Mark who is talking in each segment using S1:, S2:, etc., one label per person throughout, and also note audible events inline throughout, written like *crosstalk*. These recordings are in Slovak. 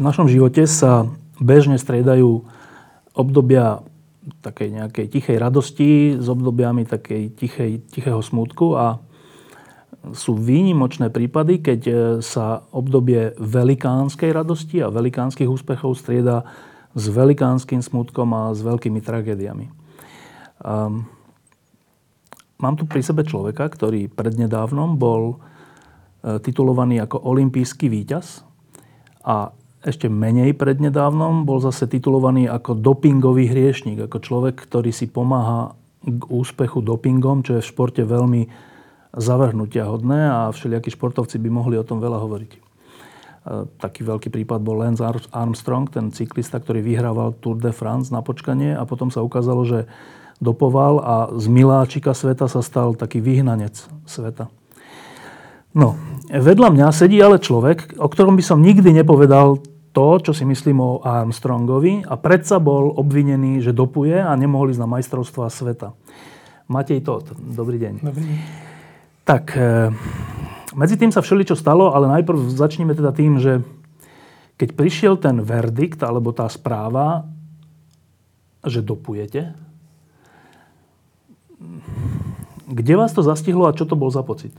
S1: V našom živote sa bežne striedajú obdobia takej nejakej tichej radosti s obdobiami takej tichej, tichého smutku a sú výnimočné prípady, keď e, sa obdobie velikánskej radosti a velikánskych úspechov strieda s velikánskym smutkom a s veľkými tragédiami. Um, mám tu pri sebe človeka, ktorý prednedávnom bol e, titulovaný ako olimpijský víťaz a ešte menej prednedávnom bol zase titulovaný ako dopingový hriešnik, ako človek, ktorý si pomáha k úspechu dopingom, čo je v športe veľmi zavrhnutia hodné a všelijakí športovci by mohli o tom veľa hovoriť. E, taký veľký prípad bol Lance Armstrong, ten cyklista, ktorý vyhrával Tour de France na počkanie a potom sa ukázalo, že dopoval a z miláčika sveta sa stal taký vyhnanec sveta. No, vedľa mňa sedí ale človek, o ktorom by som nikdy nepovedal to, čo si myslím o Armstrongovi a predsa bol obvinený, že dopuje a nemohol ísť na majstrovstvá sveta. Matej Todt, dobrý deň.
S2: Dobrý deň.
S1: Tak, e, medzi tým sa všeličo stalo, ale najprv začneme teda tým, že keď prišiel ten verdikt, alebo tá správa, že dopujete, kde vás to zastihlo a čo to bol za pocit?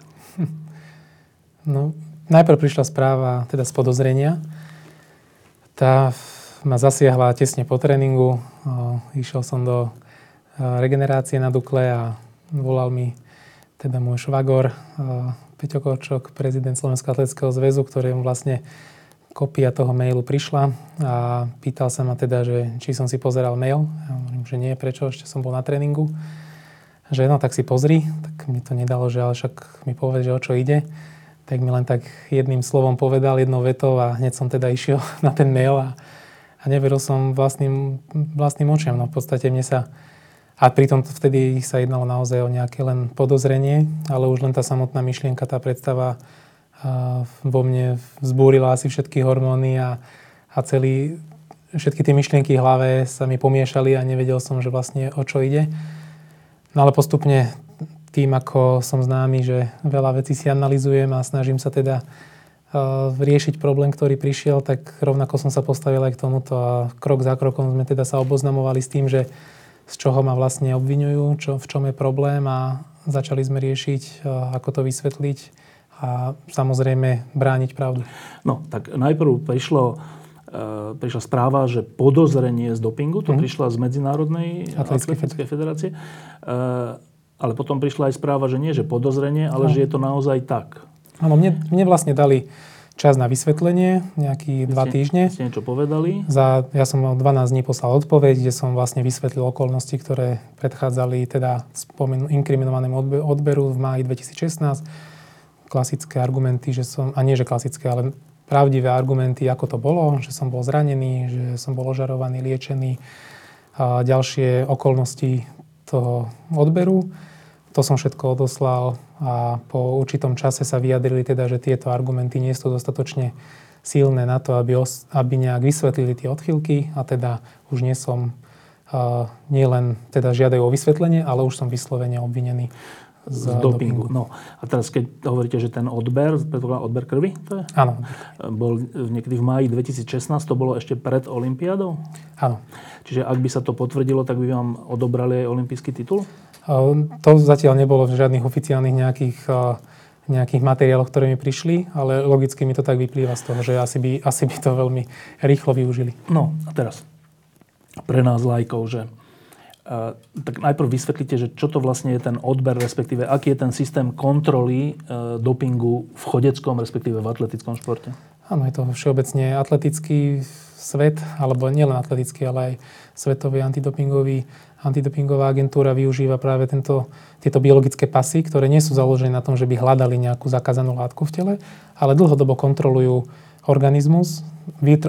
S2: No, najprv prišla správa teda z podozrenia. Tá ma zasiahla tesne po tréningu. Išiel som do regenerácie na Dukle a volal mi teda môj švagor Peťo Korčok, prezident Slovenského atletického zväzu, ktorému vlastne kopia toho mailu prišla a pýtal sa ma teda, že či som si pozeral mail. Ja hovorím, že nie, prečo, ešte som bol na tréningu. Že no, tak si pozri. Tak mi to nedalo, že ale však mi povedz, že o čo ide tak mi len tak jedným slovom povedal, jednou vetou a hneď som teda išiel *laughs* na ten mail a, a neveril som vlastným, vlastným očiam. No v podstate mne sa, a pritom vtedy sa jednalo naozaj o nejaké len podozrenie, ale už len tá samotná myšlienka, tá predstava a, vo mne vzbúrila asi všetky hormóny a, a celý, všetky tie myšlienky v hlave sa mi pomiešali a nevedel som, že vlastne o čo ide. No ale postupne tým, ako som známy, že veľa vecí si analizujem a snažím sa teda uh, riešiť problém, ktorý prišiel, tak rovnako som sa postavil aj k tomuto a krok za krokom sme teda sa oboznamovali s tým, že z čoho ma vlastne obvinujú, čo, v čom je problém a začali sme riešiť, uh, ako to vysvetliť a samozrejme brániť pravdu.
S1: No, tak najprv prišlo uh, prišla správa, že podozrenie z dopingu, to mm. prišla z Medzinárodnej atletickej federácie. Uh, ale potom prišla aj správa, že nie, že podozrenie, ale no. že je to naozaj tak.
S2: Áno, mne, mne vlastne dali čas na vysvetlenie, nejaký dva týždne.
S1: Ste niečo povedali?
S2: Za, ja som 12 dní poslal odpoveď, kde som vlastne vysvetlil okolnosti, ktoré predchádzali teda spomen, inkriminovanému odberu v máji 2016. Klasické argumenty, že som, a nie že klasické, ale pravdivé argumenty, ako to bolo, že som bol zranený, že som bol ožarovaný, liečený a ďalšie okolnosti toho odberu. To som všetko odoslal a po určitom čase sa vyjadrili teda, že tieto argumenty nie sú dostatočne silné na to, aby, os, aby nejak vysvetlili tie odchylky a teda už nie som uh, nie len teda žiadajú o vysvetlenie, ale už som vyslovene obvinený
S1: z, z dopingu. dopingu. No a teraz keď hovoríte, že ten odber, odber krvi, to je?
S2: Áno.
S1: Bol niekedy v máji 2016, to bolo ešte pred Olympiádou?
S2: Áno.
S1: Čiže ak by sa to potvrdilo, tak by vám odobrali aj olimpijský titul?
S2: To zatiaľ nebolo v žiadnych oficiálnych nejakých, nejakých materiáloch, ktoré mi prišli, ale logicky mi to tak vyplýva z toho, že asi by, asi by to veľmi rýchlo využili.
S1: No a teraz pre nás lajkov, že Uh, tak najprv vysvetlite, že čo to vlastne je ten odber, respektíve aký je ten systém kontroly uh, dopingu v chodeckom, respektíve v atletickom športe.
S2: Áno, je to všeobecne atletický svet, alebo nielen atletický, ale aj svetový antidopingový antidopingová agentúra využíva práve tento, tieto biologické pasy, ktoré nie sú založené na tom, že by hľadali nejakú zakázanú látku v tele, ale dlhodobo kontrolujú organizmus.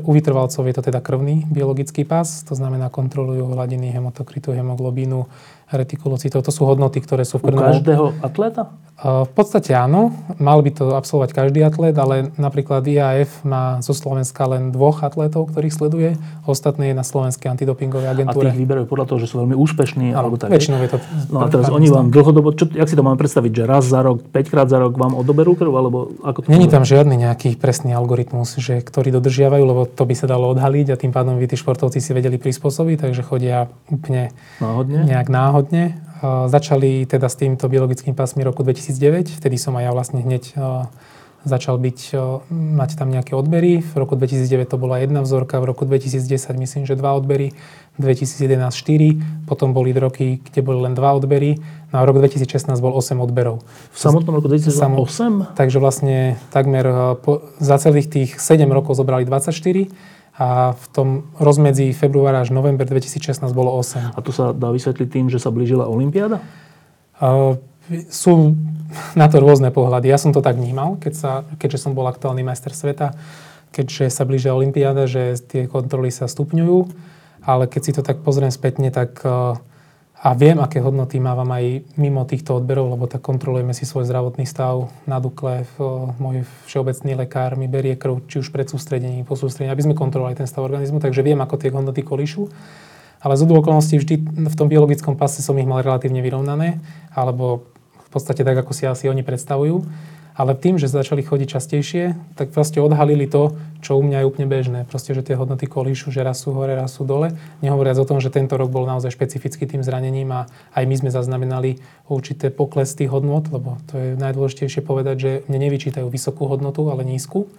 S2: U vytrvalcov je to teda krvný biologický pás, to znamená kontrolujú hladiny hemotokritu, hemoglobínu, retikulocitov. To sú hodnoty, ktoré sú
S1: v krvnom... U každého atleta?
S2: V podstate áno. Mal by to absolvovať každý atlet, ale napríklad IAF má zo Slovenska len dvoch atletov, ktorých sleduje. Ostatné je na Slovenskej antidopingovej agentúre.
S1: A tých vyberajú podľa toho, že sú veľmi úspešní?
S2: Áno, alebo tak, väčšinou je to...
S1: No a teraz oni vám dlhodobo, čo, jak si to máme predstaviť, že raz za rok, 5 krát za rok vám odoberú krv, alebo ako to
S2: Není tam žiadny nejaký presný algoritmus, že, ktorý dodržiavajú, lebo to by sa dalo odhaliť a tým pádom by tí športovci si vedeli prispôsobiť, takže chodia úplne
S1: náhodne.
S2: nejak náhodne Začali teda s týmto biologickým pásmi roku 2009, vtedy som aj ja vlastne hneď začal byť, mať tam nejaké odbery. V roku 2009 to bola jedna vzorka, v roku 2010 myslím, že dva odbery, 2011 4, potom boli roky, kde boli len dva odbery, no a rok 2016 bol 8 odberov.
S1: V samotnom roku 2008?
S2: Takže vlastne takmer po, za celých tých 7 rokov zobrali 24 a v tom rozmedzi februára až november 2016 bolo 8.
S1: A to sa dá vysvetliť tým, že sa blížila Olympiáda?
S2: Uh, sú na to rôzne pohľady. Ja som to tak vnímal, keď sa, keďže som bol aktuálny majster sveta, keďže sa blížia Olympiáda, že tie kontroly sa stupňujú, ale keď si to tak pozriem spätne, tak uh, a viem, aké hodnoty mávam aj mimo týchto odberov, lebo tak kontrolujeme si svoj zdravotný stav na Dukle. Môj všeobecný lekár mi berie krv, či už pred sústredením, po sústredení, aby sme kontrolovali ten stav organizmu, takže viem, ako tie hodnoty kolíšu. Ale z okolností vždy v tom biologickom pase som ich mal relatívne vyrovnané, alebo v podstate tak, ako si asi oni predstavujú. Ale tým, že začali chodiť častejšie, tak vlastne odhalili to, čo u mňa je úplne bežné. Proste, že tie hodnoty kolíšu, že raz sú hore, raz sú dole. Nehovoriac o tom, že tento rok bol naozaj špecifický tým zranením a aj my sme zaznamenali určité pokles tých hodnot, lebo to je najdôležitejšie povedať, že mne nevyčítajú vysokú hodnotu, ale nízku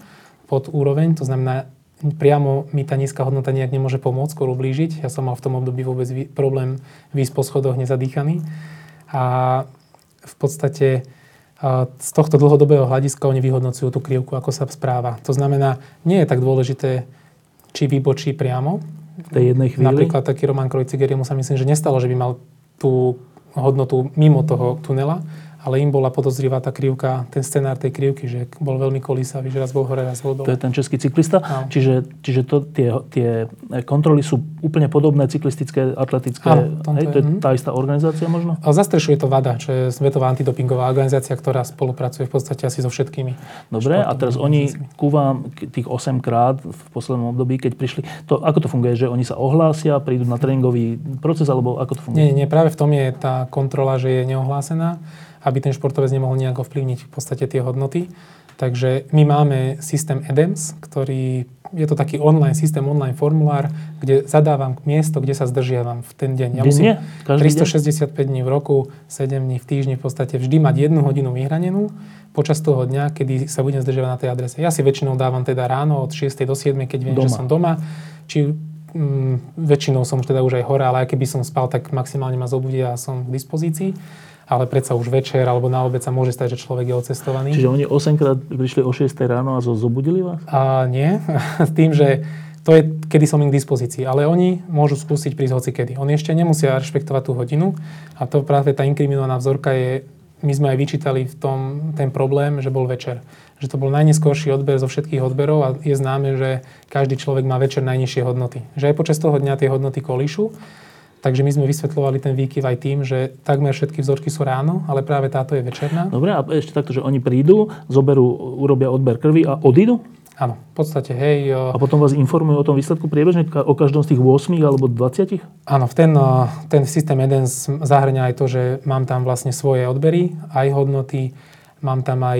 S2: pod úroveň. To znamená, priamo mi tá nízka hodnota nejak nemôže pomôcť, skôr ublížiť. Ja som mal v tom období vôbec problém výsť po schodoch nezadýchaný. A v podstate z tohto dlhodobého hľadiska oni vyhodnocujú tú krivku, ako sa správa. To znamená, nie je tak dôležité, či vybočí priamo.
S1: V tej jednej chvíli?
S2: Napríklad taký Roman Krojciger, mu sa myslím, že nestalo, že by mal tú hodnotu mimo toho tunela, ale im bola podozrivá tá krivka, ten scenár tej krivky, že bol veľmi kolísavý, že raz bol hore, raz bol dole.
S1: To je ten český cyklista? No. Čiže, čiže to, tie, tie kontroly sú úplne podobné cyklistické, atletické? Áno, hej, to je mm. tá istá organizácia možno?
S2: A zastrešuje to VADA, čo je Svetová antidopingová organizácia, ktorá spolupracuje v podstate asi so všetkými.
S1: Dobre, a teraz oni ku vám tých 8 krát v poslednom období, keď prišli, to, ako to funguje, že oni sa ohlásia, prídu na tréningový proces, alebo ako to funguje?
S2: Nie, nie, práve v tom je tá kontrola, že je neohlásená aby ten športovec nemohol nejako vplyvniť v podstate tie hodnoty. Takže my máme systém EDEMS, ktorý je to taký online systém, online formulár, kde zadávam miesto, kde sa zdržiavam v ten deň. Ja musím 365 deň? dní v roku, 7 dní v týždni v podstate vždy mať jednu hodinu vyhranenú počas toho dňa, kedy sa budem zdržiavať na tej adrese. Ja si väčšinou dávam teda ráno od 6 do 7, keď viem, doma. že som doma. Či mm, väčšinou som teda už aj hore, ale aj keby som spal, tak maximálne ma zobudia a som k dispozícii ale predsa už večer alebo na obed sa môže stať, že človek je odcestovaný.
S1: Čiže oni 8 krát prišli o 6 ráno a zobudili vás?
S2: A nie, *laughs* s tým, že to je, kedy som im k dispozícii. Ale oni môžu skúsiť prísť hoci kedy. Oni ešte nemusia rešpektovať tú hodinu a to práve tá inkriminovaná vzorka je, my sme aj vyčítali v tom ten problém, že bol večer. Že to bol najneskorší odber zo všetkých odberov a je známe, že každý človek má večer najnižšie hodnoty. Že aj počas toho dňa tie hodnoty kolíšu Takže my sme vysvetľovali ten výkyv aj tým, že takmer všetky vzorky sú ráno, ale práve táto je večerná.
S1: Dobre, a ešte takto, že oni prídu, zoberú, urobia odber krvi a odídu?
S2: Áno, v podstate, hej.
S1: A potom vás informujú o tom výsledku priebežne, o každom z tých 8 alebo 20?
S2: Áno, v ten, ten systém jeden zahrňa aj to, že mám tam vlastne svoje odbery, aj hodnoty, mám tam aj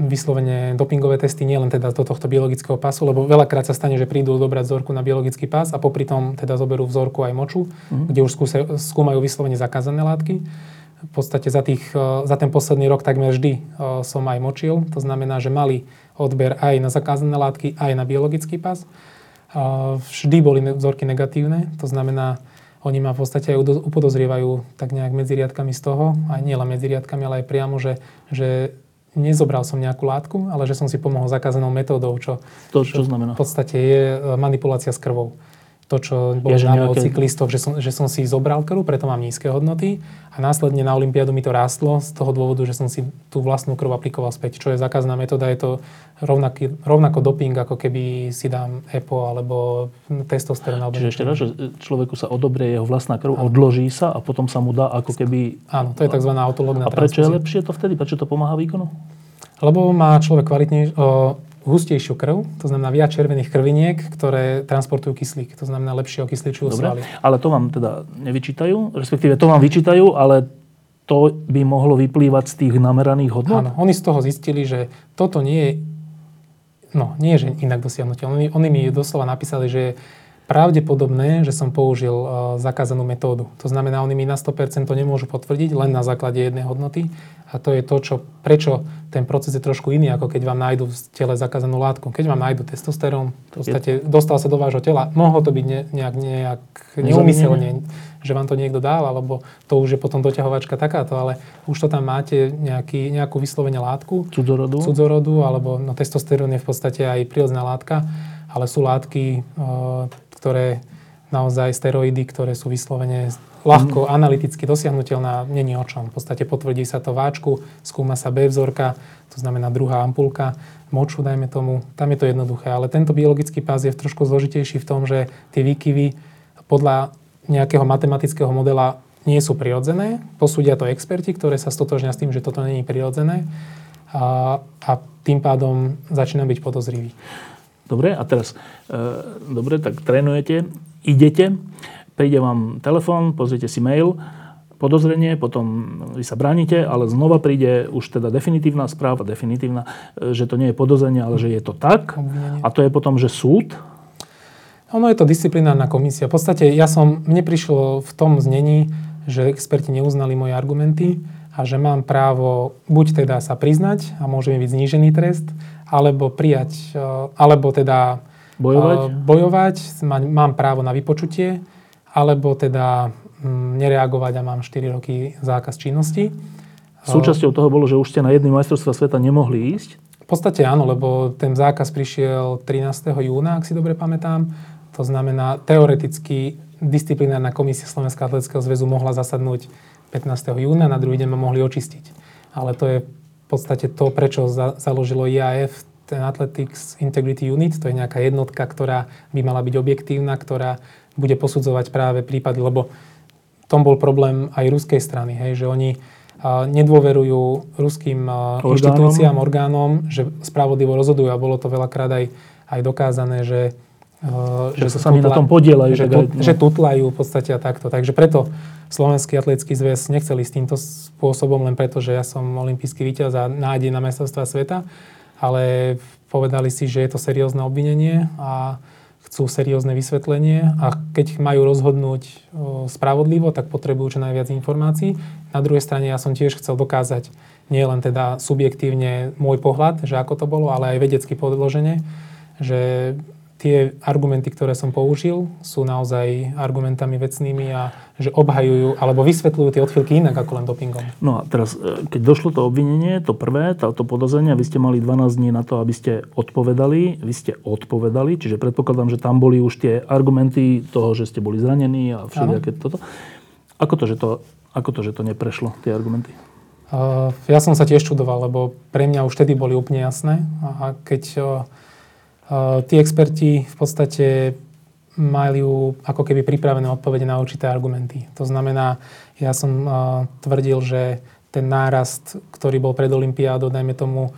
S2: vyslovene dopingové testy, nielen teda do tohto biologického pasu, lebo veľakrát sa stane, že prídu dobrať vzorku na biologický pás a popri tom teda zoberú vzorku aj moču, mm. kde už skúse, skúmajú vyslovene zakázané látky. V podstate za, tých, e, za ten posledný rok takmer vždy e, som aj močil, to znamená, že mali odber aj na zakázané látky, aj na biologický pás. E, vždy boli vzorky negatívne, to znamená, oni ma v podstate aj upodozrievajú tak nejak medzi riadkami z toho, aj nielen medzi riadkami, ale aj priamo, že, že nezobral som nejakú látku, ale že som si pomohol zakázanou metódou, čo,
S1: to, čo, znamená?
S2: v podstate je e, manipulácia s krvou to, čo bolo ja, známe nejaké... od cyklistov, že som, že som si zobral krv, preto mám nízke hodnoty a následne na Olympiádu mi to rástlo z toho dôvodu, že som si tú vlastnú krv aplikoval späť, čo je zakázaná metóda, je to rovnaký, rovnako doping, ako keby si dám EPO alebo testosterón. Alebo
S1: Čiže ešte raz, že človeku sa odobrie jeho vlastná krv, ano. odloží sa a potom sa mu dá ako keby...
S2: Áno, to je tzv. autologná
S1: A prečo je lepšie to vtedy? Prečo to pomáha výkonu?
S2: Lebo má človek kvalitnejšie hustejšiu krv, to znamená viac červených krviniek, ktoré transportujú kyslík, to znamená lepšie okysličujú svaly.
S1: Ale to vám teda nevyčítajú, respektíve to vám vyčítajú, ale to by mohlo vyplývať z tých nameraných hodnot?
S2: Áno, oni z toho zistili, že toto nie je, no nie je, že inak dosiahnutelné. Oni, oni mi doslova napísali, že pravdepodobné, že som použil uh, zakázanú metódu. To znamená, oni mi na 100% to nemôžu potvrdiť len na základe jednej hodnoty. A to je to, čo, prečo ten proces je trošku iný, ako keď vám nájdu v tele zakázanú látku. Keď vám nájdu testosterón, v podstate dostal sa do vášho tela, mohlo to byť ne, nejak, nejak neumyselne, že vám to niekto dal, alebo to už je potom doťahovačka takáto, ale už to tam máte nejaký, nejakú vyslovene látku.
S1: Cudzorodu.
S2: Cudzorodu, alebo no, testosterón je v podstate aj prírodzená látka, ale sú látky, e, ktoré naozaj steroidy, ktoré sú vyslovene ľahko mm. analyticky dosiahnutelná, není o čom. V podstate potvrdí sa to váčku, skúma sa B vzorka, to znamená druhá ampulka, moču, dajme tomu, tam je to jednoduché. Ale tento biologický pás je trošku zložitejší v tom, že tie výkyvy podľa nejakého matematického modela nie sú prirodzené. Posúdia to experti, ktoré sa stotožňa s tým, že toto není prirodzené a, a tým pádom začína byť podozrivý.
S1: Dobre, a teraz, e, dobre, tak trénujete, idete, príde vám telefón, pozrite si mail, podozrenie, potom vy sa bránite, ale znova príde už teda definitívna správa, definitívna, e, že to nie je podozrenie, ale že je to tak. A to je potom, že súd?
S2: Ono je to disciplinárna komisia. V podstate ja som, mne prišlo v tom znení, že experti neuznali moje argumenty a že mám právo buď teda sa priznať a môže mi byť znížený trest, alebo prijať, e, alebo teda
S1: bojovať, e,
S2: bojovať mám právo na vypočutie, alebo teda mm, nereagovať a mám 4 roky zákaz činnosti.
S1: Súčasťou toho bolo, že už ste na jedný majstrovstva sveta nemohli ísť?
S2: V podstate áno, lebo ten zákaz prišiel 13. júna, ak si dobre pamätám. To znamená, teoreticky disciplinárna komisia Slovenského atletického zväzu mohla zasadnúť 15. júna, na druhý deň ma mohli očistiť. Ale to je podstate to, prečo za, založilo IAF ten Athletics Integrity Unit, to je nejaká jednotka, ktorá by mala byť objektívna, ktorá bude posudzovať práve prípady, lebo tom bol problém aj ruskej strany, hej, že oni nedôverujú ruským orgánom. inštitúciám, orgánom, že spravodlivo rozhodujú a bolo to veľakrát aj, aj dokázané, že
S1: že, že sa sami tutla, na tom podielajú.
S2: Že, tut, no. že tutlajú v podstate a takto. Takže preto Slovenský atletický zväz nechcel ísť týmto spôsobom, len preto, že ja som olimpijský víťaz a nádej na mestrovstva sveta, ale povedali si, že je to seriózne obvinenie a chcú seriózne vysvetlenie a keď majú rozhodnúť spravodlivo, tak potrebujú čo najviac informácií. Na druhej strane ja som tiež chcel dokázať nie len teda subjektívne môj pohľad, že ako to bolo, ale aj vedecky podloženie, že tie argumenty, ktoré som použil, sú naozaj argumentami vecnými a že obhajujú alebo vysvetľujú tie odchylky inak ako len dopingom.
S1: No a teraz, e, keď došlo to obvinenie, to prvé, to podozrenie, vy ste mali 12 dní na to, aby ste odpovedali, vy ste odpovedali, čiže predpokladám, že tam boli už tie argumenty toho, že ste boli zranení a všelijaké toto. Ako to, že to, ako to, že to neprešlo, tie argumenty?
S2: Uh, ja som sa tiež čudoval, lebo pre mňa už vtedy boli úplne jasné. A keď uh, tí experti v podstate majú ako keby pripravené odpovede na určité argumenty. To znamená, ja som tvrdil, že ten nárast, ktorý bol pred Olympiádou, dajme tomu,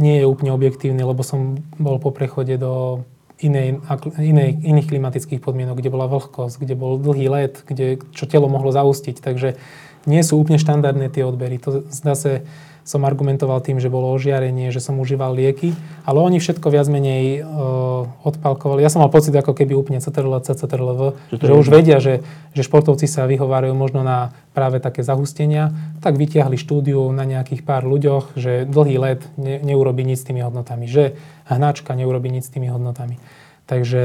S2: nie je úplne objektívny, lebo som bol po prechode do inej, inej, iných klimatických podmienok, kde bola vlhkosť, kde bol dlhý let, kde, čo telo mohlo zaustiť. Takže nie sú úplne štandardné tie odbery. To zdá sa, som argumentoval tým, že bolo ožiarenie, že som užíval lieky, ale oni všetko viac menej uh, odpalkovali. Ja som mal pocit, ako keby úplne CTRL, CTRLV, že, že už vedia, že, že športovci sa vyhovárajú možno na práve také zahustenia, tak vytiahli štúdiu na nejakých pár ľuďoch, že dlhý let ne, neurobi nič s tými hodnotami, že hnačka neurobi nič s tými hodnotami. Takže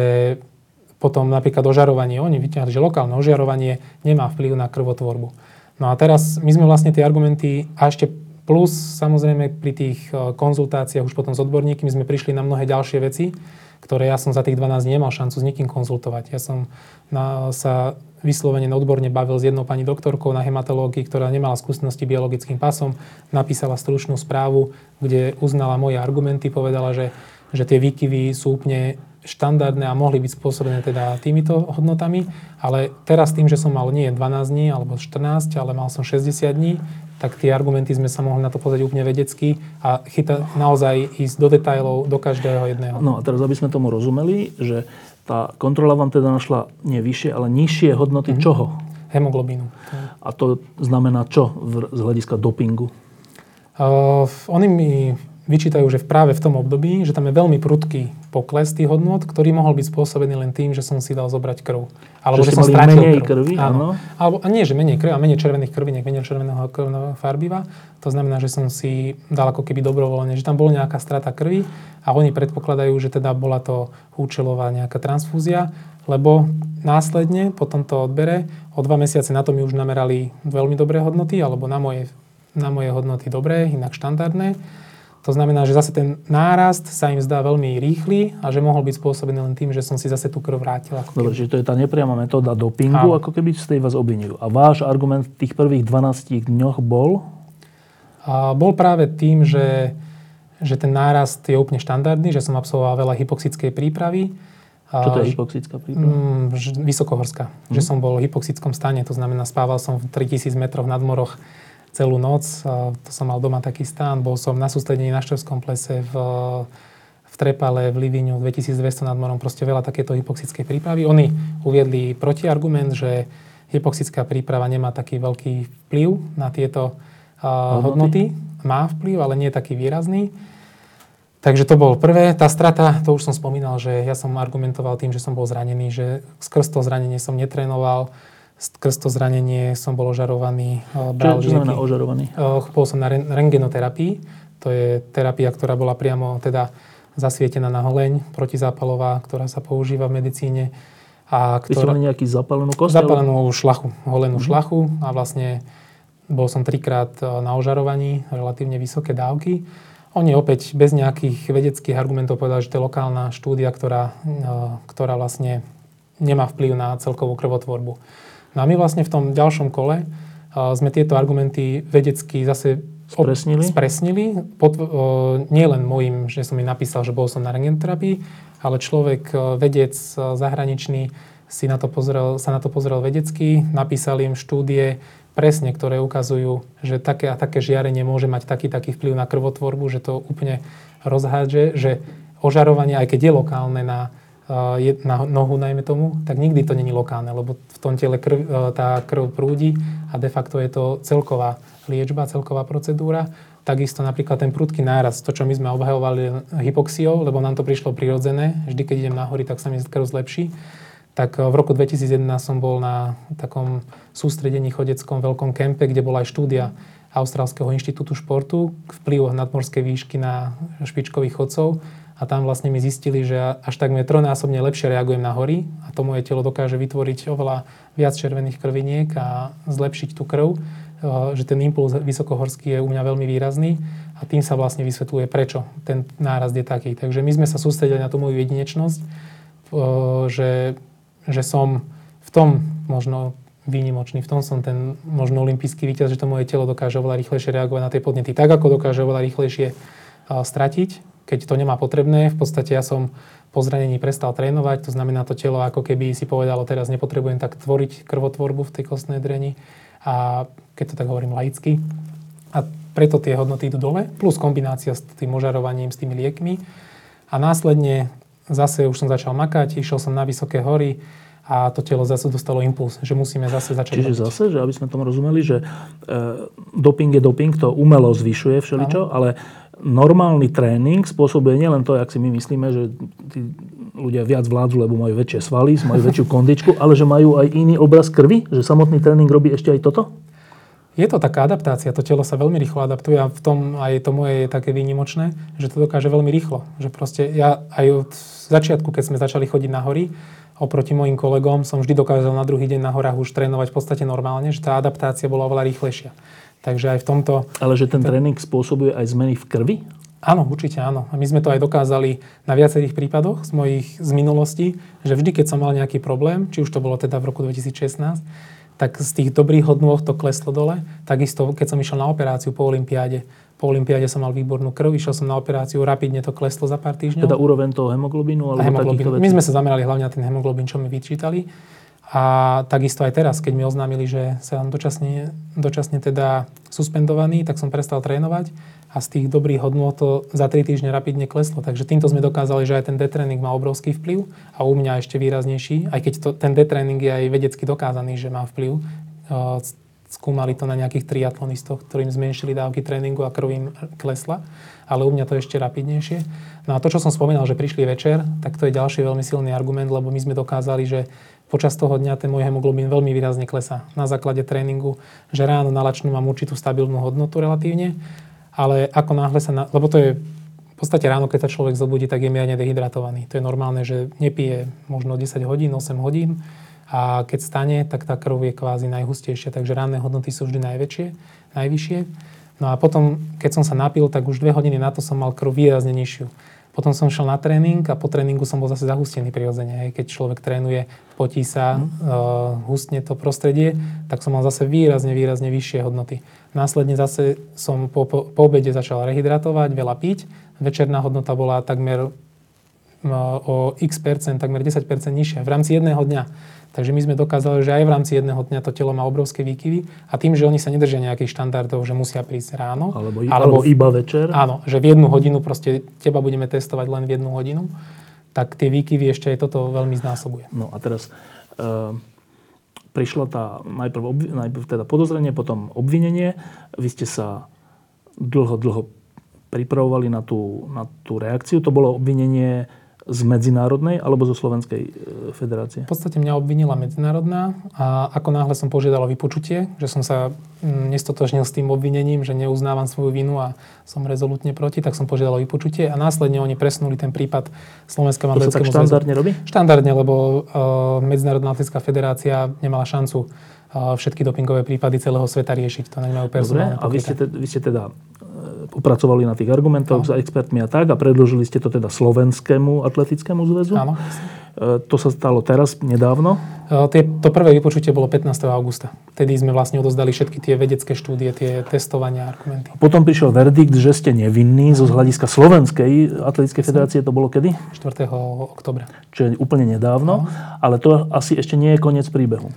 S2: potom napríklad ožarovanie, oni vyťahli, že lokálne ožiarovanie nemá vplyv na krvotvorbu. No a teraz my sme vlastne tie argumenty a ešte Plus samozrejme pri tých e, konzultáciách už potom s odborníkmi sme prišli na mnohé ďalšie veci, ktoré ja som za tých 12 nemal šancu s nikým konzultovať. Ja som na, sa vyslovene odborne bavil s jednou pani doktorkou na hematológii, ktorá nemala skúsenosti biologickým pasom, napísala stručnú správu, kde uznala moje argumenty, povedala, že, že tie výkyvy sú úplne štandardné a mohli byť spôsobené teda týmito hodnotami, ale teraz tým, že som mal nie 12 dní alebo 14, ale mal som 60 dní, tak tie argumenty sme sa mohli na to pozrieť úplne vedecky a chyta, naozaj ísť do detajlov do každého jedného.
S1: No a teraz, aby sme tomu rozumeli, že tá kontrola vám teda našla nie vyššie, ale nižšie hodnoty mm-hmm. čoho?
S2: Hemoglobínu.
S1: A to znamená čo v, z hľadiska dopingu?
S2: Uh, oni mi vyčítajú, že práve v tom období, že tam je veľmi prudký pokles tých hodnot, ktorý mohol byť spôsobený len tým, že som si dal zobrať krv.
S1: Alebo že, že som strátil menej krv. krvi, áno.
S2: Alebo, a nie, že menej krvi, a menej červených krviniek, menej červeného krvného farbiva. To znamená, že som si dal ako keby dobrovoľne, že tam bola nejaká strata krvi a oni predpokladajú, že teda bola to účelová nejaká transfúzia, lebo následne po tomto odbere o dva mesiace na to mi už namerali veľmi dobré hodnoty, alebo na moje, na moje hodnoty dobré, inak štandardné to znamená, že zase ten nárast sa im zdá veľmi rýchly a že mohol byť spôsobený len tým, že som si zase tú krv vrátil.
S1: Ako Dobre, čiže to je tá nepriama metóda dopingu, Áno. ako keby z tej vás obvinujú. A váš argument v tých prvých 12 dňoch bol?
S2: A bol práve tým, že, že ten nárast je úplne štandardný, že som absolvoval veľa hypoxickej prípravy.
S1: Čo to je hypoxická príprava? Mm,
S2: vysokohorská. Mm. Že som bol v hypoxickom stane, to znamená spával som v 3000 metroch nad moroch celú noc. To som mal doma taký stán. Bol som na sústredení na Števskom plese v, v Trepale, v Liviňu, 2200 nad morom. Proste veľa takéto hypoxickej prípravy. Oni uviedli protiargument, že hypoxická príprava nemá taký veľký vplyv na tieto uh, hodnoty. Má vplyv, ale nie je taký výrazný. Takže to bol prvé. Tá strata, to už som spomínal, že ja som argumentoval tým, že som bol zranený, že skrz to zranenie som netrénoval skrz to zranenie som bol ožarovaný.
S1: Eh, bral Čo znamená ožarovaný?
S2: Bol som na rengenoterapii. To je terapia, ktorá bola priamo teda zasvietená na holeň, protizápalová, ktorá sa používa v medicíne.
S1: A ktorá... Vy nejaký zapalenú kost?
S2: Zapalenú šlachu, holenú mm-hmm. šlachu a vlastne bol som trikrát eh, na ožarovaní, relatívne vysoké dávky. Oni opäť bez nejakých vedeckých argumentov povedali, že to je lokálna štúdia, ktorá, ktorá vlastne nemá vplyv na celkovú krvotvorbu. No a my vlastne v tom ďalšom kole sme tieto argumenty vedecky zase
S1: Spresnili?
S2: Spresnili. Pod, uh, nie len môjim, že som mi napísal, že bol som na rengenterapii, ale človek, uh, vedec uh, zahraničný si na to pozrel, sa na to pozrel vedecky, napísal im štúdie presne, ktoré ukazujú, že také a také žiarenie môže mať taký taký vplyv na krvotvorbu, že to úplne rozhádže, že ožarovanie, aj keď je lokálne na na nohu najmä tomu, tak nikdy to není lokálne, lebo v tom tele krv, e, tá krv prúdi a de facto je to celková liečba, celková procedúra. Takisto napríklad ten prudký náraz, to čo my sme obhajovali hypoxiou, lebo nám to prišlo prirodzené, vždy keď idem na hory, tak sa mi krv zlepší. Tak e, v roku 2011 som bol na takom sústredení chodeckom veľkom kempe, kde bola aj štúdia Austrálskeho inštitútu športu, vplyv nadmorskej výšky na špičkových chodcov a tam vlastne mi zistili, že až takmer trojnásobne lepšie reagujem na hory a to moje telo dokáže vytvoriť oveľa viac červených krviniek a zlepšiť tú krv, e, že ten impuls vysokohorský je u mňa veľmi výrazný a tým sa vlastne vysvetľuje, prečo ten nárast je taký. Takže my sme sa sústredili na tú moju jedinečnosť, e, že, že som v tom možno výnimočný, v tom som ten možno olimpijský víťaz, že to moje telo dokáže oveľa rýchlejšie reagovať na tie podnety, tak ako dokáže oveľa rýchlejšie e, stratiť keď to nemá potrebné. V podstate ja som po zranení prestal trénovať, to znamená to telo ako keby si povedalo, teraz nepotrebujem tak tvoriť krvotvorbu v tej kostnej dreni a keď to tak hovorím laicky. A preto tie hodnoty idú dole, plus kombinácia s tým ožarovaním, s tými liekmi. A následne zase už som začal makať, išiel som na vysoké hory, a to telo zase dostalo impuls, že musíme zase začať
S1: Čiže robiť. zase, že aby sme tomu rozumeli, že e, doping je doping, to umelo zvyšuje všeličo, Aha. ale normálny tréning spôsobuje nielen to, jak si my myslíme, že tí ľudia viac vládzu, lebo majú väčšie svaly, majú väčšiu kondičku, ale že majú aj iný obraz krvi? Že samotný tréning robí ešte aj toto?
S2: Je to taká adaptácia, to telo sa veľmi rýchlo adaptuje a v tom aj to moje je také výnimočné, že to dokáže veľmi rýchlo. Že proste ja aj od začiatku, keď sme začali chodiť na hory, oproti mojim kolegom som vždy dokázal na druhý deň na horách už trénovať v podstate normálne, že tá adaptácia bola oveľa rýchlejšia. Takže aj v tomto...
S1: Ale že ten tréning spôsobuje aj zmeny v krvi?
S2: Áno, určite áno. A my sme to aj dokázali na viacerých prípadoch z mojich z minulosti, že vždy, keď som mal nejaký problém, či už to bolo teda v roku 2016, tak z tých dobrých hodnôt to kleslo dole. Takisto, keď som išiel na operáciu po Olympiáde, po Olympiáde som mal výbornú krv, išiel som na operáciu, rapidne to kleslo za pár týždňov.
S1: Teda úroveň toho hemoglobínu? Alebo
S2: hemoglobínu. My sme sa zamerali hlavne na ten hemoglobín, čo mi vyčítali. A takisto aj teraz, keď mi oznámili, že sa dočasne, dočasne teda suspendovaný, tak som prestal trénovať a z tých dobrých hodnôt to za 3 týždne rapidne kleslo. Takže týmto sme dokázali, že aj ten detréning má obrovský vplyv a u mňa ešte výraznejší, aj keď to, ten detréning je aj vedecky dokázaný, že má vplyv. Skúmali to na nejakých triatlonistoch, ktorým zmenšili dávky tréningu a krv im klesla, ale u mňa to ešte rapidnejšie. No a to, čo som spomínal, že prišli večer, tak to je ďalší veľmi silný argument, lebo my sme dokázali, že počas toho dňa ten môj hemoglobín veľmi výrazne klesá na základe tréningu, že ráno na lačnú mám určitú stabilnú hodnotu relatívne ale ako náhle sa, na, lebo to je v podstate ráno, keď sa človek zobudí, tak je mierne dehydratovaný. To je normálne, že nepije možno 10 hodín, 8 hodín a keď stane, tak tá krv je kvázi najhustejšia, takže ranné hodnoty sú vždy najväčšie, najvyššie. No a potom, keď som sa napil, tak už dve hodiny na to som mal krv výrazne nižšiu. Potom som šiel na tréning a po tréningu som bol zase zahustený prirodzene. Hej. Keď človek trénuje, potí sa, mm. uh, hustne to prostredie, tak som mal zase výrazne, výrazne vyššie hodnoty. Následne zase som po, po, po obede začal rehydratovať, veľa piť. Večerná hodnota bola takmer o x percent, takmer 10 percent nižšia v rámci jedného dňa. Takže my sme dokázali, že aj v rámci jedného dňa to telo má obrovské výkyvy a tým, že oni sa nedržia nejakých štandardov, že musia prísť ráno.
S1: Alebo, alebo iba večer.
S2: Áno, že v jednu hodinu proste teba budeme testovať len v jednu hodinu, tak tie výkyvy ešte aj toto veľmi znásobuje.
S1: No a teraz uh, prišla tá najprv, obvi- najprv teda podozrenie, potom obvinenie. Vy ste sa dlho, dlho pripravovali na tú, na tú reakciu. To bolo obvinenie z medzinárodnej alebo zo Slovenskej e, federácie?
S2: V podstate mňa obvinila medzinárodná a ako náhle som požiadal o vypočutie, že som sa mm, nestotožnil s tým obvinením, že neuznávam svoju vinu a som rezolutne proti, tak som požiadal o vypočutie a následne oni presunuli ten prípad Slovenskému
S1: atletickému zväzu. štandardne robí?
S2: Štandardne, lebo uh, Medzinárodná atletická federácia nemala šancu uh, všetky dopingové prípady celého sveta riešiť. To nemajú personálne
S1: Dobre, a vy ste, te, vy ste teda popracovali na tých argumentoch no. s expertmi a tak a predložili ste to teda Slovenskému atletickému zväzu.
S2: Áno.
S1: E, to sa stalo teraz, nedávno?
S2: E, to prvé vypočutie bolo 15. augusta. Vtedy sme vlastne odozdali všetky tie vedecké štúdie, tie testovania argumenty.
S1: Potom prišiel verdikt, že ste nevinní zo hľadiska Slovenskej atletickej federácie. To bolo kedy?
S2: 4. oktobra.
S1: Čo je úplne nedávno, no. ale to asi ešte nie je koniec príbehu.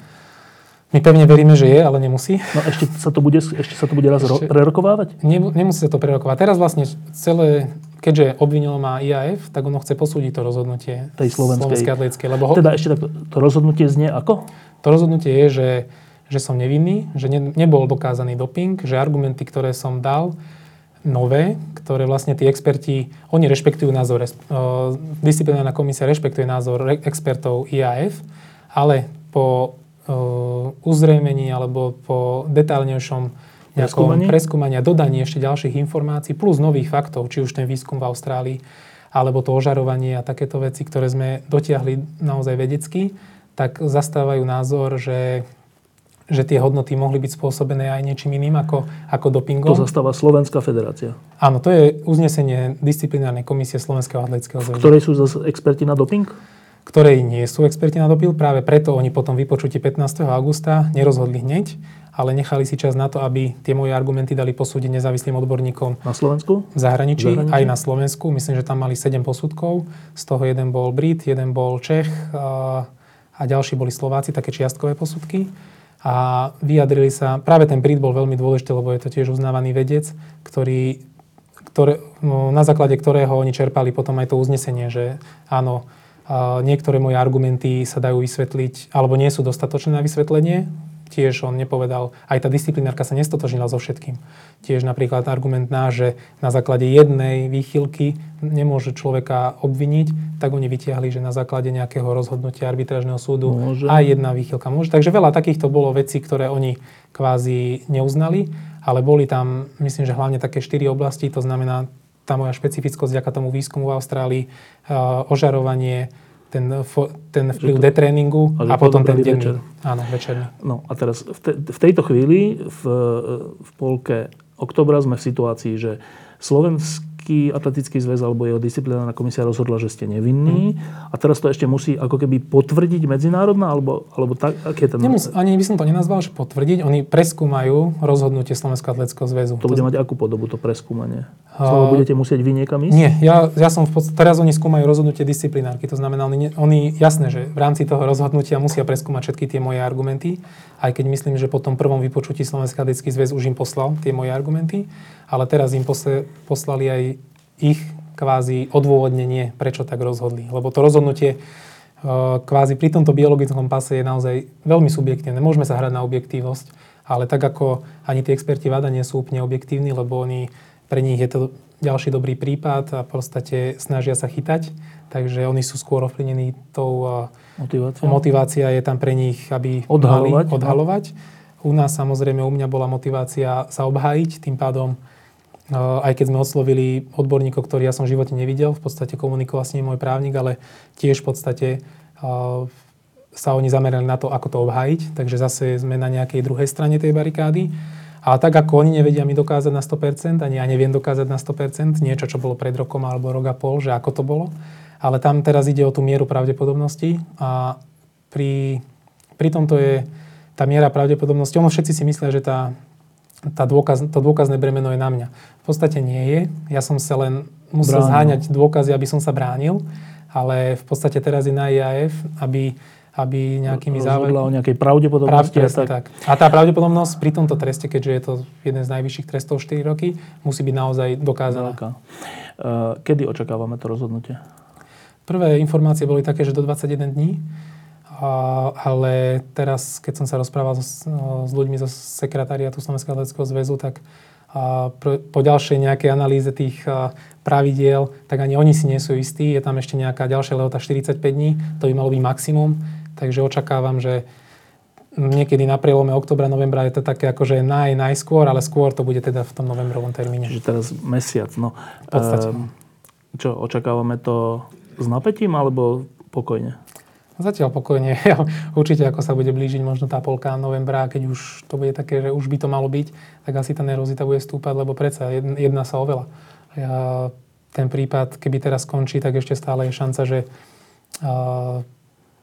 S2: My pevne veríme, že je, ale nemusí.
S1: No ešte sa to bude, ešte sa to bude raz ešte, prerokovávať?
S2: Ne, nemusí sa to prerokovať. Teraz vlastne celé, keďže obvinilo má IAF, tak ono chce posúdiť to rozhodnutie
S1: tej slovenskej,
S2: slovenskej atletickej. Lebo
S1: ho, teda ešte takto, to rozhodnutie znie ako?
S2: To rozhodnutie je, že, že som nevinný, že ne, nebol dokázaný doping, že argumenty, ktoré som dal, nové, ktoré vlastne tí experti, oni rešpektujú názor, disciplinárna komisia rešpektuje názor expertov IAF, ale po uzrejmení alebo po detálnejšom nejakom preskúmaní a dodaní ešte ďalších informácií plus nových faktov, či už ten výskum v Austrálii alebo to ožarovanie a takéto veci, ktoré sme dotiahli naozaj vedecky, tak zastávajú názor, že že tie hodnoty mohli byť spôsobené aj niečím iným ako, ako dopingom.
S1: To zastáva Slovenská federácia.
S2: Áno, to je uznesenie disciplinárnej komisie Slovenského atletického
S1: zväzu. Ktorej sú zase experti na doping?
S2: Ktorej nie sú experti na dopil. Práve preto oni potom vypočutí 15. augusta nerozhodli hneď, ale nechali si čas na to, aby tie moje argumenty dali posúdiť nezávislým odborníkom.
S1: Na Slovensku?
S2: V zahraničí, v zahraničí, aj na Slovensku. Myslím, že tam mali 7 posudkov. Z toho jeden bol Brit, jeden bol Čech a, a ďalší boli Slováci, také čiastkové posudky. A vyjadrili sa, práve ten Brit bol veľmi dôležitý, lebo je to tiež uznávaný vedec, ktorý, ktoré, no, na základe ktorého oni čerpali potom aj to uznesenie, že áno, Niektoré moje argumenty sa dajú vysvetliť, alebo nie sú dostatočné na vysvetlenie. Tiež on nepovedal, aj tá disciplinárka sa nestotožnila so všetkým. Tiež napríklad argument náš, že na základe jednej výchylky nemôže človeka obviniť, tak oni vytiahli, že na základe nejakého rozhodnutia arbitrážneho súdu môže. aj jedna výchylka môže. Takže veľa takýchto bolo vecí, ktoré oni kvázi neuznali, ale boli tam, myslím, že hlavne také štyri oblasti, to znamená tá moja špecifickosť vďaka tomu výskumu v Austrálii, ožarovanie, ten, ten vplyv to, detréningu a, a potom ten denný. Večer. Áno, večerný.
S1: No a teraz v, te, v tejto chvíli v, v polke oktobra sme v situácii, že Slovensk, Slovenský atletický zväz alebo jeho disciplinárna komisia rozhodla, že ste nevinní a teraz to ešte musí ako keby potvrdiť medzinárodná alebo, alebo tak, aké je ten...
S2: Nemus, ani by som to nenazval, že potvrdiť. Oni preskúmajú rozhodnutie Slovenského atletického zväzu.
S1: To, to bude mať akú podobu to preskúmanie? Uh, budete musieť vy niekam ísť?
S2: Nie, ja, ja som v podstate, teraz oni skúmajú rozhodnutie disciplinárky. To znamená, oni, oni jasné, že v rámci toho rozhodnutia musia preskúmať všetky tie moje argumenty, aj keď myslím, že po tom prvom vypočutí Slovenský atletický zväz už im poslal tie moje argumenty ale teraz im poslali aj ich kvázi odôvodnenie, prečo tak rozhodli. Lebo to rozhodnutie e, kvázi pri tomto biologickom pase je naozaj veľmi subjektívne. Môžeme sa hrať na objektívnosť, ale tak ako ani tí experti VADA nie sú úplne objektívni, lebo oni, pre nich je to ďalší dobrý prípad a v podstate snažia sa chytať, takže oni sú skôr ovplyvnení tou
S1: e, motivácia.
S2: motivácia je tam pre nich, aby
S1: odhalovať.
S2: Mali odhalovať. U nás samozrejme, u mňa bola motivácia sa obhájiť, tým pádom aj keď sme oslovili odborníkov, ktorý ja som v živote nevidel, v podstate komunikoval s ním môj právnik, ale tiež v podstate sa oni zamerali na to, ako to obhájiť, takže zase sme na nejakej druhej strane tej barikády. A tak ako oni nevedia mi dokázať na 100%, ani ja neviem dokázať na 100%, niečo, čo bolo pred rokom alebo rok a pol, že ako to bolo. Ale tam teraz ide o tú mieru pravdepodobnosti a pri, pri tomto je tá miera pravdepodobnosti, ono všetci si myslia, že tá tá dôkaz, to dôkazné bremeno je na mňa. V podstate nie je. Ja som sa len musel Bránil. zháňať dôkazy, aby som sa bránil, ale v podstate teraz je na IAF, aby, aby nejakými
S1: závermi... o nejakej pravdepodobnosti.
S2: Prav, tak. tak. A tá pravdepodobnosť pri tomto treste, keďže je to jeden z najvyšších trestov 4 roky, musí byť naozaj dokázaná.
S1: Veľká. Uh, kedy očakávame to rozhodnutie?
S2: Prvé informácie boli také, že do 21 dní ale teraz, keď som sa rozprával s, s ľuďmi zo sekretariatu Slovenského atletického zväzu, tak po ďalšej nejakej analýze tých pravidiel, tak ani oni si nie sú istí. Je tam ešte nejaká ďalšia lehota 45 dní, to by malo byť maximum. Takže očakávam, že niekedy na prielome oktobra, novembra je to také akože naj, najskôr, ale skôr to bude teda v tom novembrovom termíne.
S1: Čiže teraz mesiac, no.
S2: V podstate.
S1: Ehm, čo, očakávame to s napätím alebo pokojne?
S2: Zatiaľ pokojne. *laughs* Určite ako sa bude blížiť možno tá polka novembra, keď už to bude také, že už by to malo byť, tak asi tá nervozita bude stúpať, lebo predsa jedná sa o veľa. Ja, ten prípad, keby teraz skončí, tak ešte stále je šanca, že, uh,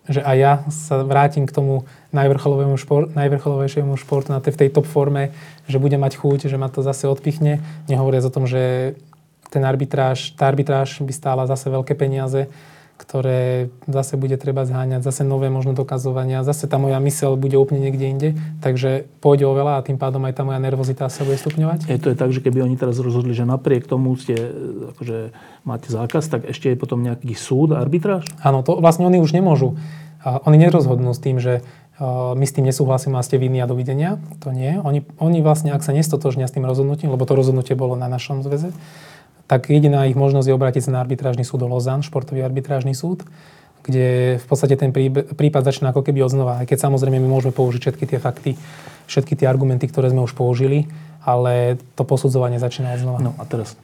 S2: že aj ja sa vrátim k tomu najvrcholovému šport, najvrcholovejšiemu športu na tej, v tej top forme, že budem mať chuť, že ma to zase odpichne. Nehovoriac o tom, že ten arbitráž, tá arbitráž by stála zase veľké peniaze ktoré zase bude treba zháňať, zase nové možno dokazovania, zase tá moja mysel bude úplne niekde inde, takže pôjde o veľa a tým pádom aj tá moja nervozita sa bude stupňovať.
S1: Je to je tak, že keby oni teraz rozhodli, že napriek tomu ste, akože máte zákaz, tak ešte je potom nejaký súd, arbitráž?
S2: Áno, to vlastne oni už nemôžu. Oni nerozhodnú s tým, že my s tým nesúhlasíme a ste vinní a dovidenia. To nie. Oni, oni vlastne, ak sa nestotožnia s tým rozhodnutím, lebo to rozhodnutie bolo na našom zväze, tak jediná ich možnosť je obrátiť sa na arbitrážny súd Lozan, športový arbitrážny súd, kde v podstate ten prípad začína ako keby odznova. Aj keď samozrejme my môžeme použiť všetky tie fakty, všetky tie argumenty, ktoré sme už použili, ale to posudzovanie začína odznova.
S1: No a teraz,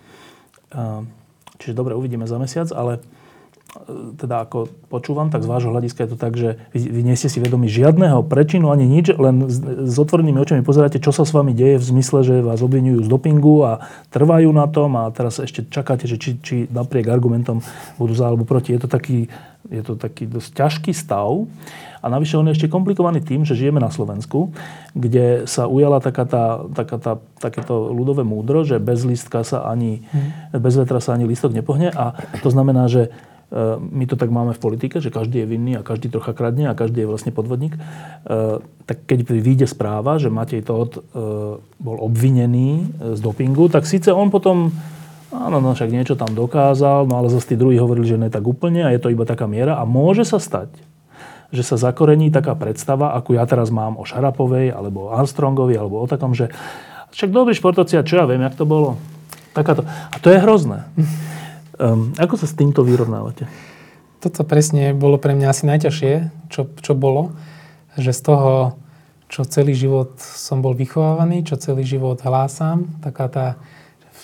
S1: čiže dobre, uvidíme za mesiac, ale teda ako počúvam, tak z vášho hľadiska je to tak, že vy, vy nie ste si vedomi žiadneho prečinu ani nič, len s, s otvorenými očami pozeráte, čo sa s vami deje v zmysle, že vás obvinujú z dopingu a trvajú na tom a teraz ešte čakáte, že či, či napriek argumentom budú za alebo proti. Je to taký, je to taký dosť ťažký stav. A navyše on je ešte komplikovaný tým, že žijeme na Slovensku, kde sa ujala taká tá, taká tá, takéto ľudové múdro, že bez lístka sa ani, mm. bez vetra sa ani lístok nepohne. A to znamená, že my to tak máme v politike, že každý je vinný a každý trocha kradne a každý je vlastne podvodník. Eh, tak keď vyjde správa, že Matej Todt eh, bol obvinený z dopingu, tak síce on potom Áno, no však niečo tam dokázal, no ale zase tí druhí hovorili, že ne tak úplne a je to iba taká miera. A môže sa stať, že sa zakorení taká predstava, ako ja teraz mám o Šarapovej, alebo o Armstrongovi, alebo o takom, že však dobrý športovci, a čo ja viem, jak to bolo. Takáto. A to je hrozné. Um, ako sa s týmto vyrovnávate?
S2: Toto presne bolo pre mňa asi najťažšie, čo, čo bolo, že z toho, čo celý život som bol vychovávaný, čo celý život hlásam, taká tá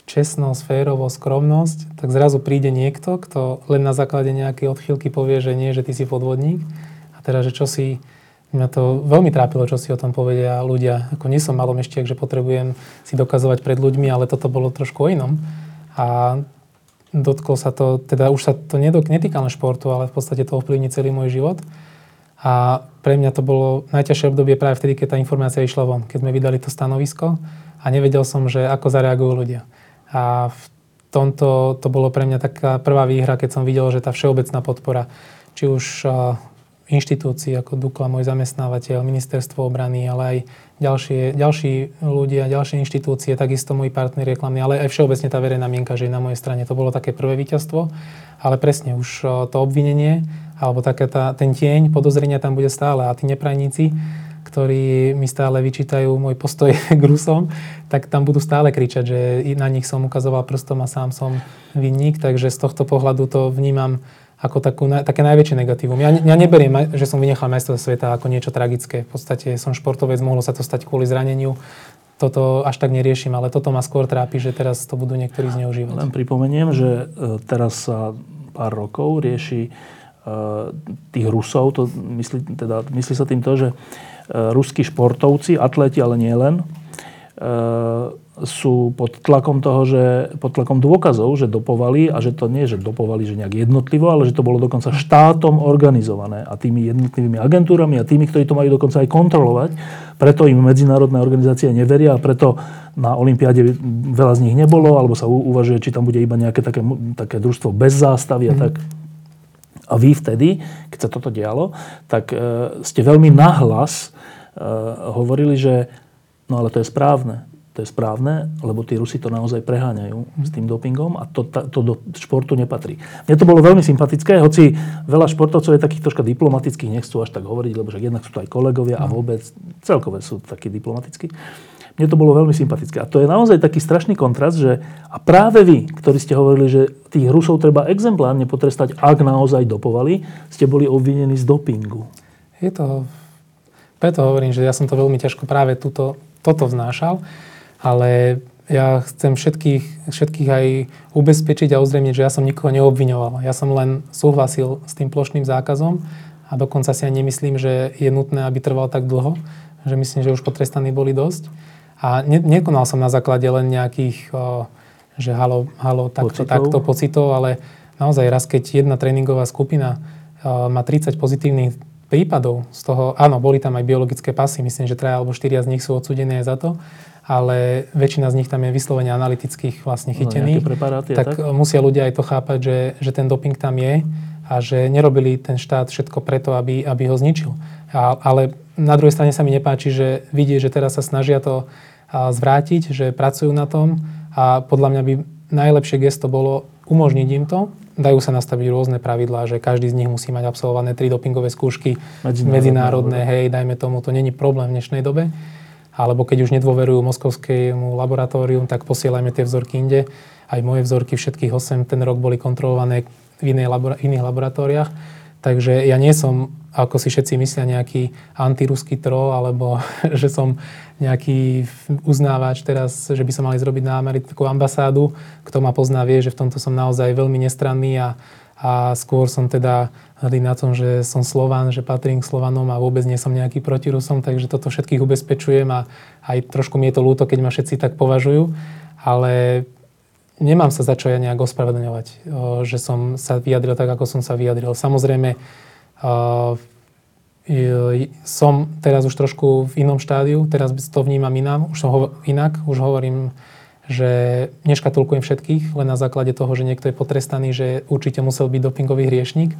S2: čestnosť, férovosť, skromnosť, tak zrazu príde niekto, kto len na základe nejakej odchýlky povie, že nie, že ty si podvodník. A teda, že čo si, mňa to veľmi trápilo, čo si o tom povedia ľudia. Ako nie som malomeštiak, že potrebujem si dokazovať pred ľuďmi, ale toto bolo trošku o inom. A dotklo sa to, teda už sa to netýka len športu, ale v podstate to ovplyvní celý môj život. A pre mňa to bolo najťažšie obdobie práve vtedy, keď tá informácia išla von, keď sme vydali to stanovisko a nevedel som, že ako zareagujú ľudia. A v tomto to bolo pre mňa taká prvá výhra, keď som videl, že tá všeobecná podpora, či už inštitúcií ako Dukla, môj zamestnávateľ, ministerstvo obrany, ale aj ďalšie, ďalší ľudia, ďalšie inštitúcie, takisto môj partner reklamný, ale aj všeobecne tá verejná mienka, že je na mojej strane. To bolo také prvé víťazstvo, ale presne už to obvinenie alebo také tá, ten tieň podozrenia tam bude stále a tí neprajníci, ktorí mi stále vyčítajú môj postoj *laughs* k Rusom, tak tam budú stále kričať, že na nich som ukazoval prstom a sám som vinník, takže z tohto pohľadu to vnímam ako takú, také najväčšie negatívum. Ja, ja neberiem, že som vynechal majstrov sveta ako niečo tragické. V podstate som športovec, mohlo sa to stať kvôli zraneniu. Toto až tak neriešim, ale toto ma skôr trápi, že teraz to budú niektorí zneužívať.
S1: Len pripomeniem, že e, teraz sa pár rokov rieši tých Rusov, to myslí, teda, myslí sa tým to, že e, ruskí športovci, atleti, ale nie len, e, sú pod tlakom toho, že pod tlakom dôkazov, že dopovali a že to nie, že dopovali, že nejak jednotlivo, ale že to bolo dokonca štátom organizované a tými jednotlivými agentúrami a tými, ktorí to majú dokonca aj kontrolovať. Preto im medzinárodné organizácie neveria a preto na Olympiáde veľa z nich nebolo, alebo sa uvažuje, či tam bude iba nejaké také, také družstvo bez zástavy a mm. tak. A vy vtedy, keď sa toto dialo, tak e, ste veľmi nahlas e, hovorili, že no ale to je správne. To je správne, lebo tí Rusi to naozaj preháňajú s tým dopingom a to, to do športu nepatrí. Mne to bolo veľmi sympatické, hoci veľa športovcov je takých troška diplomatických, nechcú až tak hovoriť, lebo že jednak sú to aj kolegovia a no. vôbec celkové sú takí diplomatickí. Mne to bolo veľmi sympatické. A to je naozaj taký strašný kontrast, že a práve vy, ktorí ste hovorili, že tých Rusov treba exemplárne potrestať, ak naozaj dopovali, ste boli obvinení z dopingu.
S2: Je to... Preto hovorím, že ja som to veľmi ťažko práve túto, toto vznášal, ale ja chcem všetkých, všetkých aj ubezpečiť a uzrejmiť, že ja som nikoho neobviňoval. Ja som len súhlasil s tým plošným zákazom a dokonca si aj nemyslím, že je nutné, aby trval tak dlho, že myslím, že už potrestaní boli dosť. A ne, nekonal som na základe len nejakých, o, že halo, halo takto, pocitov. takto pocitov, ale naozaj raz, keď jedna tréningová skupina o, má 30 pozitívnych prípadov, z toho, áno, boli tam aj biologické pasy, myslím, že traja alebo štyria z nich sú odsúdené aj za to, ale väčšina z nich tam je vyslovene analytických vlastne no, chytených.
S1: No,
S2: tak, tak musia ľudia aj to chápať, že, že ten doping tam je a že nerobili ten štát všetko preto, aby, aby ho zničil. A, ale na druhej strane sa mi nepáči, že vidie, že teraz sa snažia to zvrátiť, že pracujú na tom a podľa mňa by najlepšie gesto bolo umožniť im to. Dajú sa nastaviť rôzne pravidlá, že každý z nich musí mať absolvované tri dopingové skúšky medzinárodné, medzinárodné hej, dajme tomu, to není problém v dnešnej dobe. Alebo keď už nedôverujú moskovskému laboratórium, tak posielajme tie vzorky inde. Aj moje vzorky, všetkých 8 ten rok boli kontrolované v, inej labora- iných laboratóriách. Takže ja nie som ako si všetci myslia, nejaký antiruský troll, alebo *laughs* že som nejaký uznávač teraz, že by som mali zrobiť na americkú ambasádu. Kto ma pozná, vie, že v tomto som naozaj veľmi nestranný a, a skôr som teda hrdý na tom, že som Slovan, že patrím k Slovanom a vôbec nie som nejaký protirusom, takže toto všetkých ubezpečujem a aj trošku mi je to ľúto, keď ma všetci tak považujú, ale nemám sa za čo ja nejak ospravedlňovať, že som sa vyjadril tak, ako som sa vyjadril. Samozrejme, som teraz už trošku v inom štádiu, teraz to vnímam inám, už som ho, inak, už hovorím, že neškatulkujem všetkých, len na základe toho, že niekto je potrestaný, že určite musel byť dopingový hriešnik.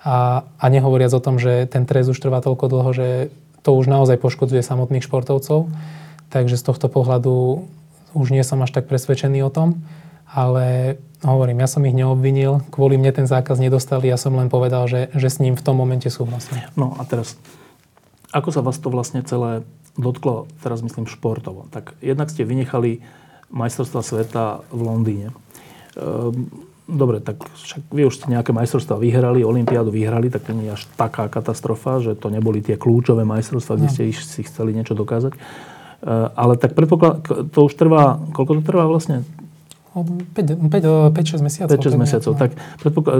S2: A, a nehovoriac o tom, že ten trest už trvá toľko dlho, že to už naozaj poškodzuje samotných športovcov. Takže z tohto pohľadu už nie som až tak presvedčený o tom ale hovorím, ja som ich neobvinil, kvôli mne ten zákaz nedostali, ja som len povedal, že, že s ním v tom momente súhlasím.
S1: No a teraz, ako sa vás to vlastne celé dotklo, teraz myslím športovo, tak jednak ste vynechali majstrovstva sveta v Londýne. Ehm, dobre, tak však vy už ste nejaké majstrovstvá vyhrali, Olympiádu vyhrali, tak to nie je až taká katastrofa, že to neboli tie kľúčové majstrovstvá, kde no. ste si chceli niečo dokázať. Ehm, ale tak predpoklad, to už trvá, koľko to trvá vlastne?
S2: 5-6 mesiacov.
S1: 5-6 mesiacov. Tak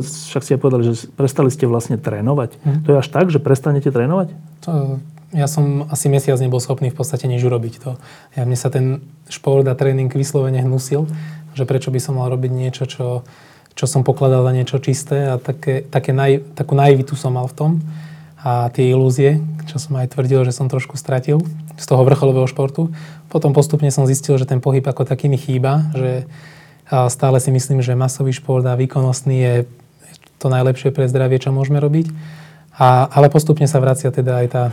S1: však ste povedali, že prestali ste vlastne trénovať. Hm. To je až tak, že prestanete trénovať?
S2: To, ja som asi mesiac nebol schopný v podstate nič urobiť. To, ja, mne sa ten šport a tréning vyslovene hnusil, že prečo by som mal robiť niečo, čo, čo som pokladal za niečo čisté a také, také naj, takú naivitu som mal v tom a tie ilúzie, čo som aj tvrdil, že som trošku stratil z toho vrcholového športu. Potom postupne som zistil, že ten pohyb ako taký mi chýba, že stále si myslím, že masový šport a výkonnostný je to najlepšie pre zdravie, čo môžeme robiť. A, ale postupne sa vracia teda aj tá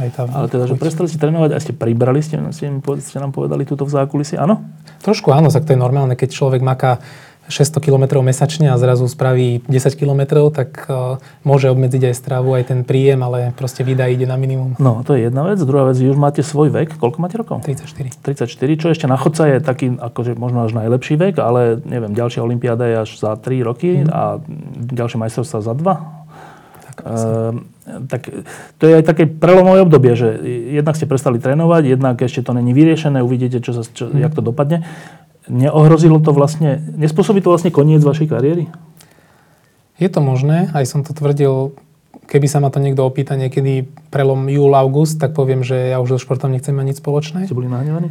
S2: aj tá
S1: ale teda, že prestali ste trénovať a ste pribrali, ste, ste, ste nám povedali túto v zákulisi, áno?
S2: Trošku áno, tak to je normálne, keď človek maká 600 km mesačne a zrazu spraví 10 km, tak uh, môže obmedziť aj stravu, aj ten príjem, ale proste výda ide na minimum.
S1: No, to je jedna vec. Druhá vec, už máte svoj vek. Koľko máte rokov?
S2: 34.
S1: 34, čo ešte na chodca je taký, akože možno až najlepší vek, ale neviem, ďalšia olimpiáda je až za 3 roky mm. a ďalšie majstrovstvá za 2. Tak, uh, tak to je aj také prelomové obdobie, že jednak ste prestali trénovať, jednak ešte to není vyriešené, uvidíte, čo sa, čo, mm. jak to dopadne neohrozilo to vlastne, nespôsobí to vlastne koniec vašej kariéry?
S2: Je to možné, aj som to tvrdil, keby sa ma to niekto opýta niekedy prelom júl, august, tak poviem, že ja už so športom nechcem mať nič spoločné.
S1: Ste boli nahnevaní?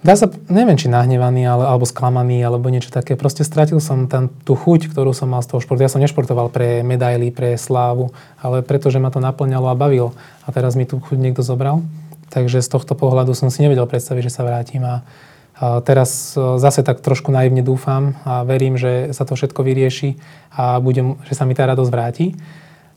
S2: Dá sa, neviem, či nahnevaný, ale, alebo sklamaný, alebo niečo také. Proste stratil som tam tú chuť, ktorú som mal z toho športu. Ja som nešportoval pre medaily, pre slávu, ale preto, že ma to naplňalo a bavilo. A teraz mi tú chuť niekto zobral. Takže z tohto pohľadu som si nevedel predstaviť, že sa vrátim a Teraz e, zase tak trošku naivne dúfam a verím, že sa to všetko vyrieši a budem, že sa mi tá radosť vráti.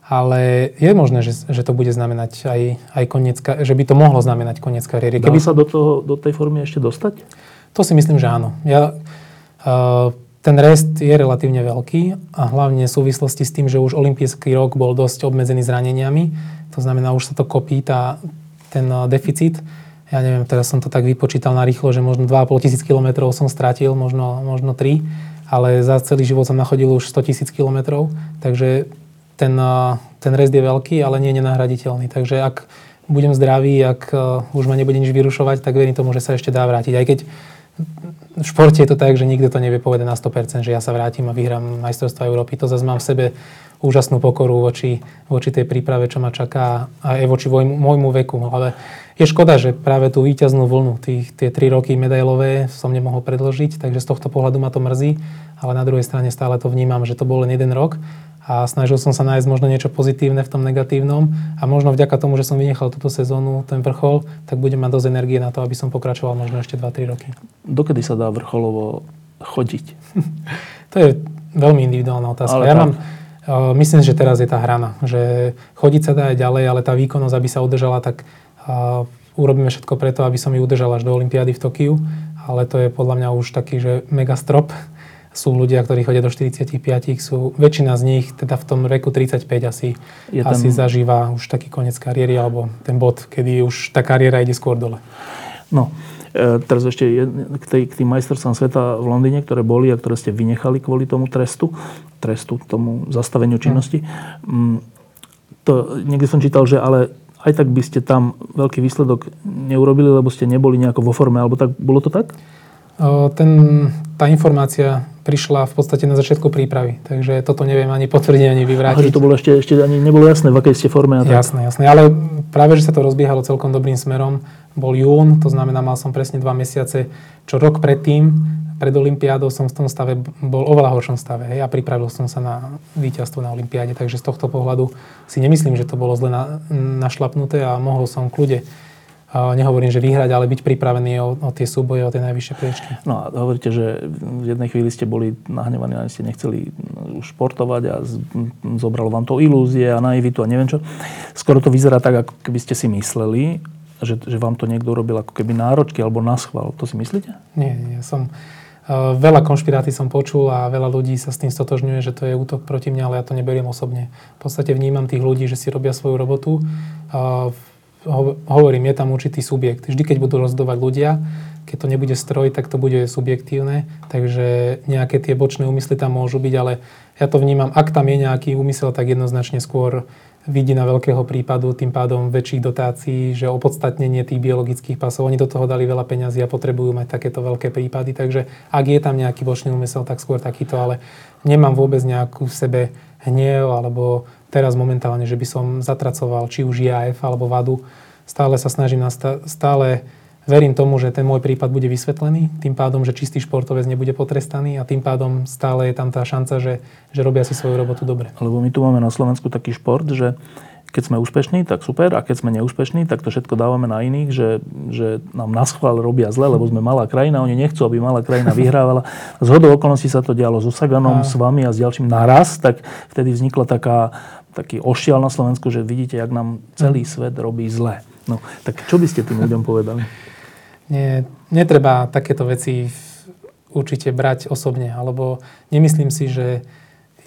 S2: Ale je možné, že, že to bude znamenať aj, aj koniec, že by to mohlo znamenať koniec kariéry.
S1: Keby sa do, toho, do tej formy ešte dostať?
S2: To si myslím, že áno. Ja, uh, ten rest je relatívne veľký a hlavne v súvislosti s tým, že už olimpijský rok bol dosť obmedzený zraneniami. To znamená, už sa to kopí tá, ten uh, deficit ja neviem, teraz som to tak vypočítal na rýchlo, že možno 2,5 tisíc kilometrov som stratil, možno, možno 3, ale za celý život som nachodil už 100 tisíc kilometrov, takže ten, ten rest je veľký, ale nie je nenahraditeľný. Takže ak budem zdravý, ak už ma nebude nič vyrušovať, tak verím tomu, že sa ešte dá vrátiť. Aj keď v športe je to tak, že nikto to nevie povedať na 100%, že ja sa vrátim a vyhrám majstrovstvo Európy. To zase mám v sebe úžasnú pokoru voči, voči tej príprave, čo ma čaká a aj voči môjmu, môjmu veku. Ale je škoda, že práve tú víťaznú vlnu, tých, tie tri roky medailové som nemohol predložiť, takže z tohto pohľadu ma to mrzí, ale na druhej strane stále to vnímam, že to bol len jeden rok a snažil som sa nájsť možno niečo pozitívne v tom negatívnom a možno vďaka tomu, že som vynechal túto sezónu, ten vrchol, tak budem mať dosť energie na to, aby som pokračoval možno ešte 2-3 roky.
S1: Dokedy sa dá vrcholovo chodiť? *laughs*
S2: to je veľmi individuálna otázka. Ale ja tak. mám, uh, myslím, že teraz je tá hrana, že chodiť sa dá aj ďalej, ale tá výkonnosť, aby sa udržala, tak a urobíme všetko preto, aby som ju udržal až do Olympiády v Tokiu, ale to je podľa mňa už taký, že mega strop. Sú ľudia, ktorí chodia do 45, sú, väčšina z nich teda v tom veku 35 asi, je ten... asi zažíva už taký koniec kariéry, alebo ten bod, kedy už tá kariéra ide skôr dole.
S1: No, e, teraz ešte k, tej, k tým majstrovstvám sveta v Londýne, ktoré boli a ktoré ste vynechali kvôli tomu trestu, trestu, tomu zastaveniu činnosti. Mm. To, niekde som čítal, že ale aj tak by ste tam veľký výsledok neurobili, lebo ste neboli nejako vo forme, alebo tak, bolo to tak?
S2: Ten, tá informácia prišla v podstate na začiatku prípravy, takže toto neviem ani potvrdiť, ani vyvrátiť.
S1: Aha, že to bolo ešte, ešte ani nebolo jasné, v akej ste forme. A
S2: tak. Jasné, jasné, ale práve, že sa to rozbiehalo celkom dobrým smerom. Bol jún, to znamená, mal som presne dva mesiace, čo rok predtým pred Olympiádou som v tom stave bol oveľa horšom stave hej, a pripravil som sa na víťazstvo na Olympiáde, takže z tohto pohľadu si nemyslím, že to bolo zle na, našlapnuté a mohol som kľude nehovorím, že vyhrať, ale byť pripravený o, o tie súboje, o tie najvyššie priečky.
S1: No a hovoríte, že v jednej chvíli ste boli nahnevaní a ste nechceli už športovať a z, zobralo vám to ilúzie a naivitu a neviem čo. Skoro to vyzerá tak, ako keby ste si mysleli, že, že vám to niekto urobil ako keby náročky alebo naschval. To si myslíte?
S2: Nie, nie. Som, Eh, veľa konšpirácií som počul a veľa ľudí sa s tým stotožňuje, že to je útok proti mňa, ale ja to neberiem osobne. V podstate vnímam tých ľudí, že si robia svoju robotu. Hovorím, je tam určitý subjekt. Vždy, keď budú rozdovať ľudia, keď to nebude stroj, tak to bude subjektívne, takže nejaké tie bočné úmysly tam môžu byť, ale ja to vnímam, ak tam je nejaký úmysel, tak jednoznačne skôr vidina veľkého prípadu, tým pádom väčších dotácií, že opodstatnenie tých biologických pasov, oni do toho dali veľa peňazí a potrebujú mať takéto veľké prípady, takže ak je tam nejaký bočný úmysel, tak skôr takýto, ale nemám vôbec nejakú v sebe hniev, alebo teraz momentálne, že by som zatracoval či už IAF alebo VADu. Stále sa snažím, stále verím tomu, že ten môj prípad bude vysvetlený, tým pádom, že čistý športovec nebude potrestaný a tým pádom stále je tam tá šanca, že, že robia si svoju robotu dobre.
S1: Lebo my tu máme na Slovensku taký šport, že keď sme úspešní, tak super, a keď sme neúspešní, tak to všetko dávame na iných, že, že nám na schvál robia zle, lebo sme malá krajina, oni nechcú, aby malá krajina vyhrávala. Z hodou okolností sa to dialo so Saganom, a... s vami a s ďalším naraz, tak vtedy vznikla taká, taký ošial na Slovensku, že vidíte, jak nám celý svet robí zle. No, tak čo by ste tým ľuďom povedali?
S2: Nie, netreba takéto veci určite brať osobne, alebo nemyslím si, že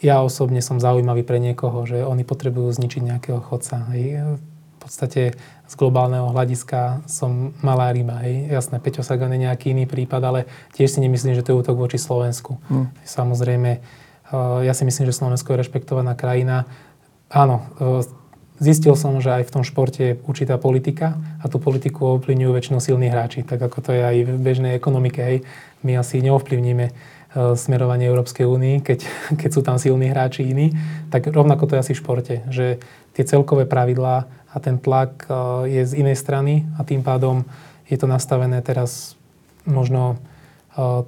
S2: ja osobne som zaujímavý pre niekoho, že oni potrebujú zničiť nejakého chodca. Hej. V podstate z globálneho hľadiska som malá ryba. Hej. Jasné, Peťo Sagan je nejaký iný prípad, ale tiež si nemyslím, že to je útok voči Slovensku. Hmm. Samozrejme, eh, ja si myslím, že Slovensko je rešpektovaná krajina. Áno, eh, zistil som, že aj v tom športe je určitá politika a tú politiku ovplyvňujú väčšinou silní hráči, tak ako to je aj v bežnej ekonomike. Hej. My asi neovplyvníme E, smerovanie Európskej únii, keď, *laughs* keď sú tam silní hráči iní, tak rovnako to je asi v športe, že tie celkové pravidlá a ten tlak e, je z inej strany a tým pádom je to nastavené teraz možno e,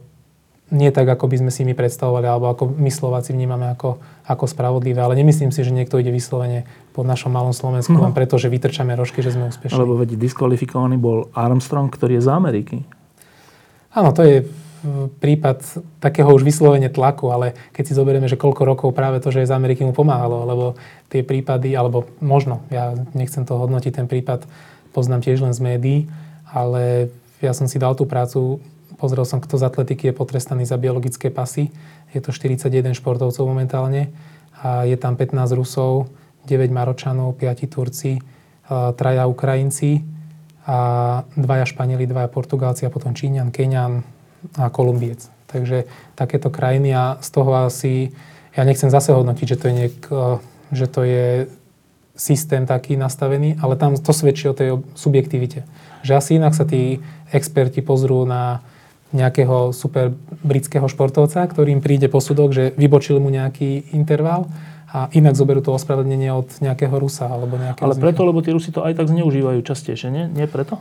S2: nie tak, ako by sme si my predstavovali, alebo ako my Slováci vnímame ako, ako spravodlivé. Ale nemyslím si, že niekto ide vyslovene pod našom malom Slovensku, no. len preto, že vytrčame rožky, že sme úspešní.
S1: Lebo veď diskvalifikovaný bol Armstrong, ktorý je z Ameriky.
S2: Áno, to je prípad takého už vyslovene tlaku, ale keď si zoberieme, že koľko rokov práve to, že je z Ameriky mu pomáhalo, lebo tie prípady, alebo možno, ja nechcem to hodnotiť, ten prípad poznám tiež len z médií, ale ja som si dal tú prácu, pozrel som, kto z atletiky je potrestaný za biologické pasy. Je to 41 športovcov momentálne a je tam 15 Rusov, 9 Maročanov, 5 Turci, traja Ukrajinci a dvaja Španieli, dvaja Portugálci a potom Číňan, Keňan, a Kolumbiec. Takže takéto krajiny a z toho asi, ja nechcem zase hodnotiť, že to je, niek, že to je systém taký nastavený, ale tam to svedčí o tej subjektivite. Že asi inak sa tí experti pozrú na nejakého super britského športovca, ktorým príde posudok, že vybočil mu nejaký interval a inak zoberú to ospravedlnenie od nejakého Rusa alebo nejakého
S1: Ale preto, lebo tí Rusi to aj tak zneužívajú častejšie, nie? Nie preto?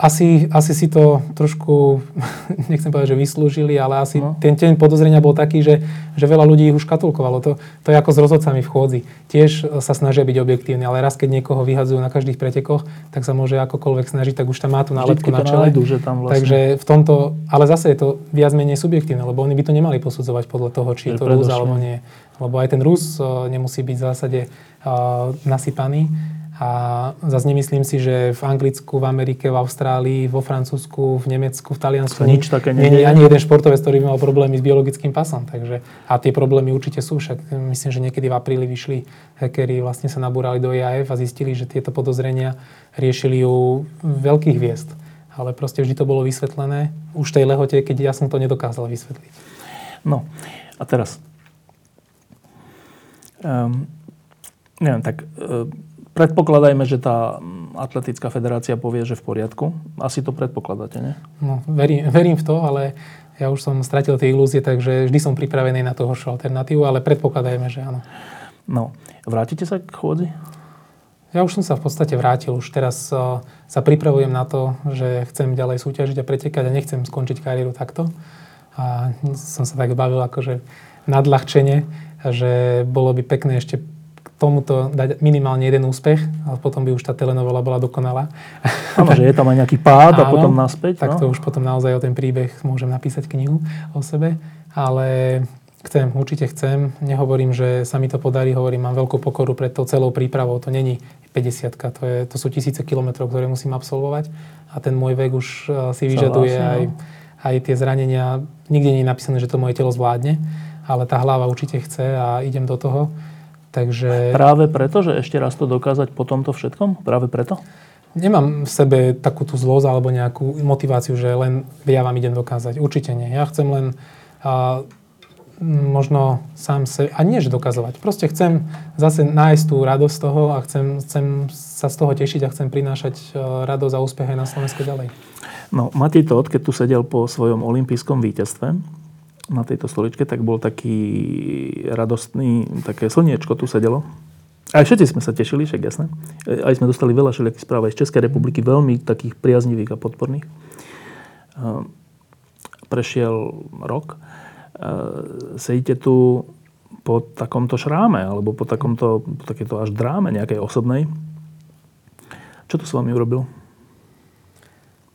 S2: Asi, asi si to trošku, *laughs* nechcem povedať, že vyslúžili, ale asi no. ten ten podozrenia bol taký, že, že veľa ľudí ich už katulkovalo. To, to je ako s rozhodcami v chôdzi. Tiež sa snažia byť objektívni, ale raz, keď niekoho vyhadzujú na každých pretekoch, tak sa môže akokoľvek snažiť, tak už tam má tú nálepku na čele.
S1: Nájdu, že tam vlastne...
S2: Takže v tomto, ale zase je to viac menej subjektívne, lebo oni by to nemali posudzovať podľa toho, či je to Rus alebo nie. Lebo aj ten Rus nemusí byť v zásade uh, nasypaný a zase nemyslím si, že v Anglicku, v Amerike, v Austrálii, vo Francúzsku, v Nemecku, v Taliansku
S1: nič také
S2: nie je ani jeden športovec, ktorý by mal problémy s biologickým pasom. Takže, a tie problémy určite sú. Však myslím, že niekedy v apríli vyšli hackeri, vlastne sa nabúrali do IAF a zistili, že tieto podozrenia riešili u veľkých hviezd. Ale proste vždy to bolo vysvetlené už v tej lehote, keď ja som to nedokázal vysvetliť.
S1: No a teraz. Um, neviem, tak um, Predpokladajme, že tá atletická federácia povie, že v poriadku. Asi to predpokladáte, nie?
S2: No, verím, verím v to, ale ja už som stratil tie ilúzie, takže vždy som pripravený na toho alternatívu, ale predpokladajme, že áno.
S1: No, vrátite sa k chôdzi?
S2: Ja už som sa v podstate vrátil. Už teraz uh, sa pripravujem na to, že chcem ďalej súťažiť a pretekať a nechcem skončiť kariéru takto. A som sa tak bavil akože nadľahčenie, že bolo by pekné ešte tomuto dať minimálne jeden úspech a potom by už tá telenovela bola dokonalá.
S1: Áno, že je tam aj nejaký pád a potom naspäť.
S2: Tak no? to už potom naozaj o ten príbeh môžem napísať knihu o sebe, ale chcem, určite chcem. Nehovorím, že sa mi to podarí, hovorím, mám veľkú pokoru pred tou celou prípravou. To není 50 to, je, to sú tisíce kilometrov, ktoré musím absolvovať a ten môj vek už eh, si vyžaduje aj, no. aj tie zranenia. Nikde nie je napísané, že to moje telo zvládne, ale tá hlava určite chce a idem do toho. Takže...
S1: Práve preto, že ešte raz to dokázať po tomto všetkom? Práve preto?
S2: Nemám v sebe takú tú zlosť alebo nejakú motiváciu, že len ja vám idem dokázať. Určite nie. Ja chcem len a, možno sám sa, a nie že dokazovať, proste chcem zase nájsť tú radosť z toho a chcem, chcem sa z toho tešiť a chcem prinášať e, radosť a úspech aj na Slovensku ďalej.
S1: No, Matej Todt, keď tu sedel po svojom olympijskom víťazstve na tejto stoličke, tak bol taký radostný, také slniečko tu sedelo. Aj všetci sme sa tešili, však jasné. E, aj sme dostali veľa všelijakých správ aj z Českej republiky, veľmi takých priaznivých a podporných. E, prešiel rok sedíte tu po takomto šráme, alebo po takomto, po takéto až dráme nejakej osobnej. Čo to s vami urobil?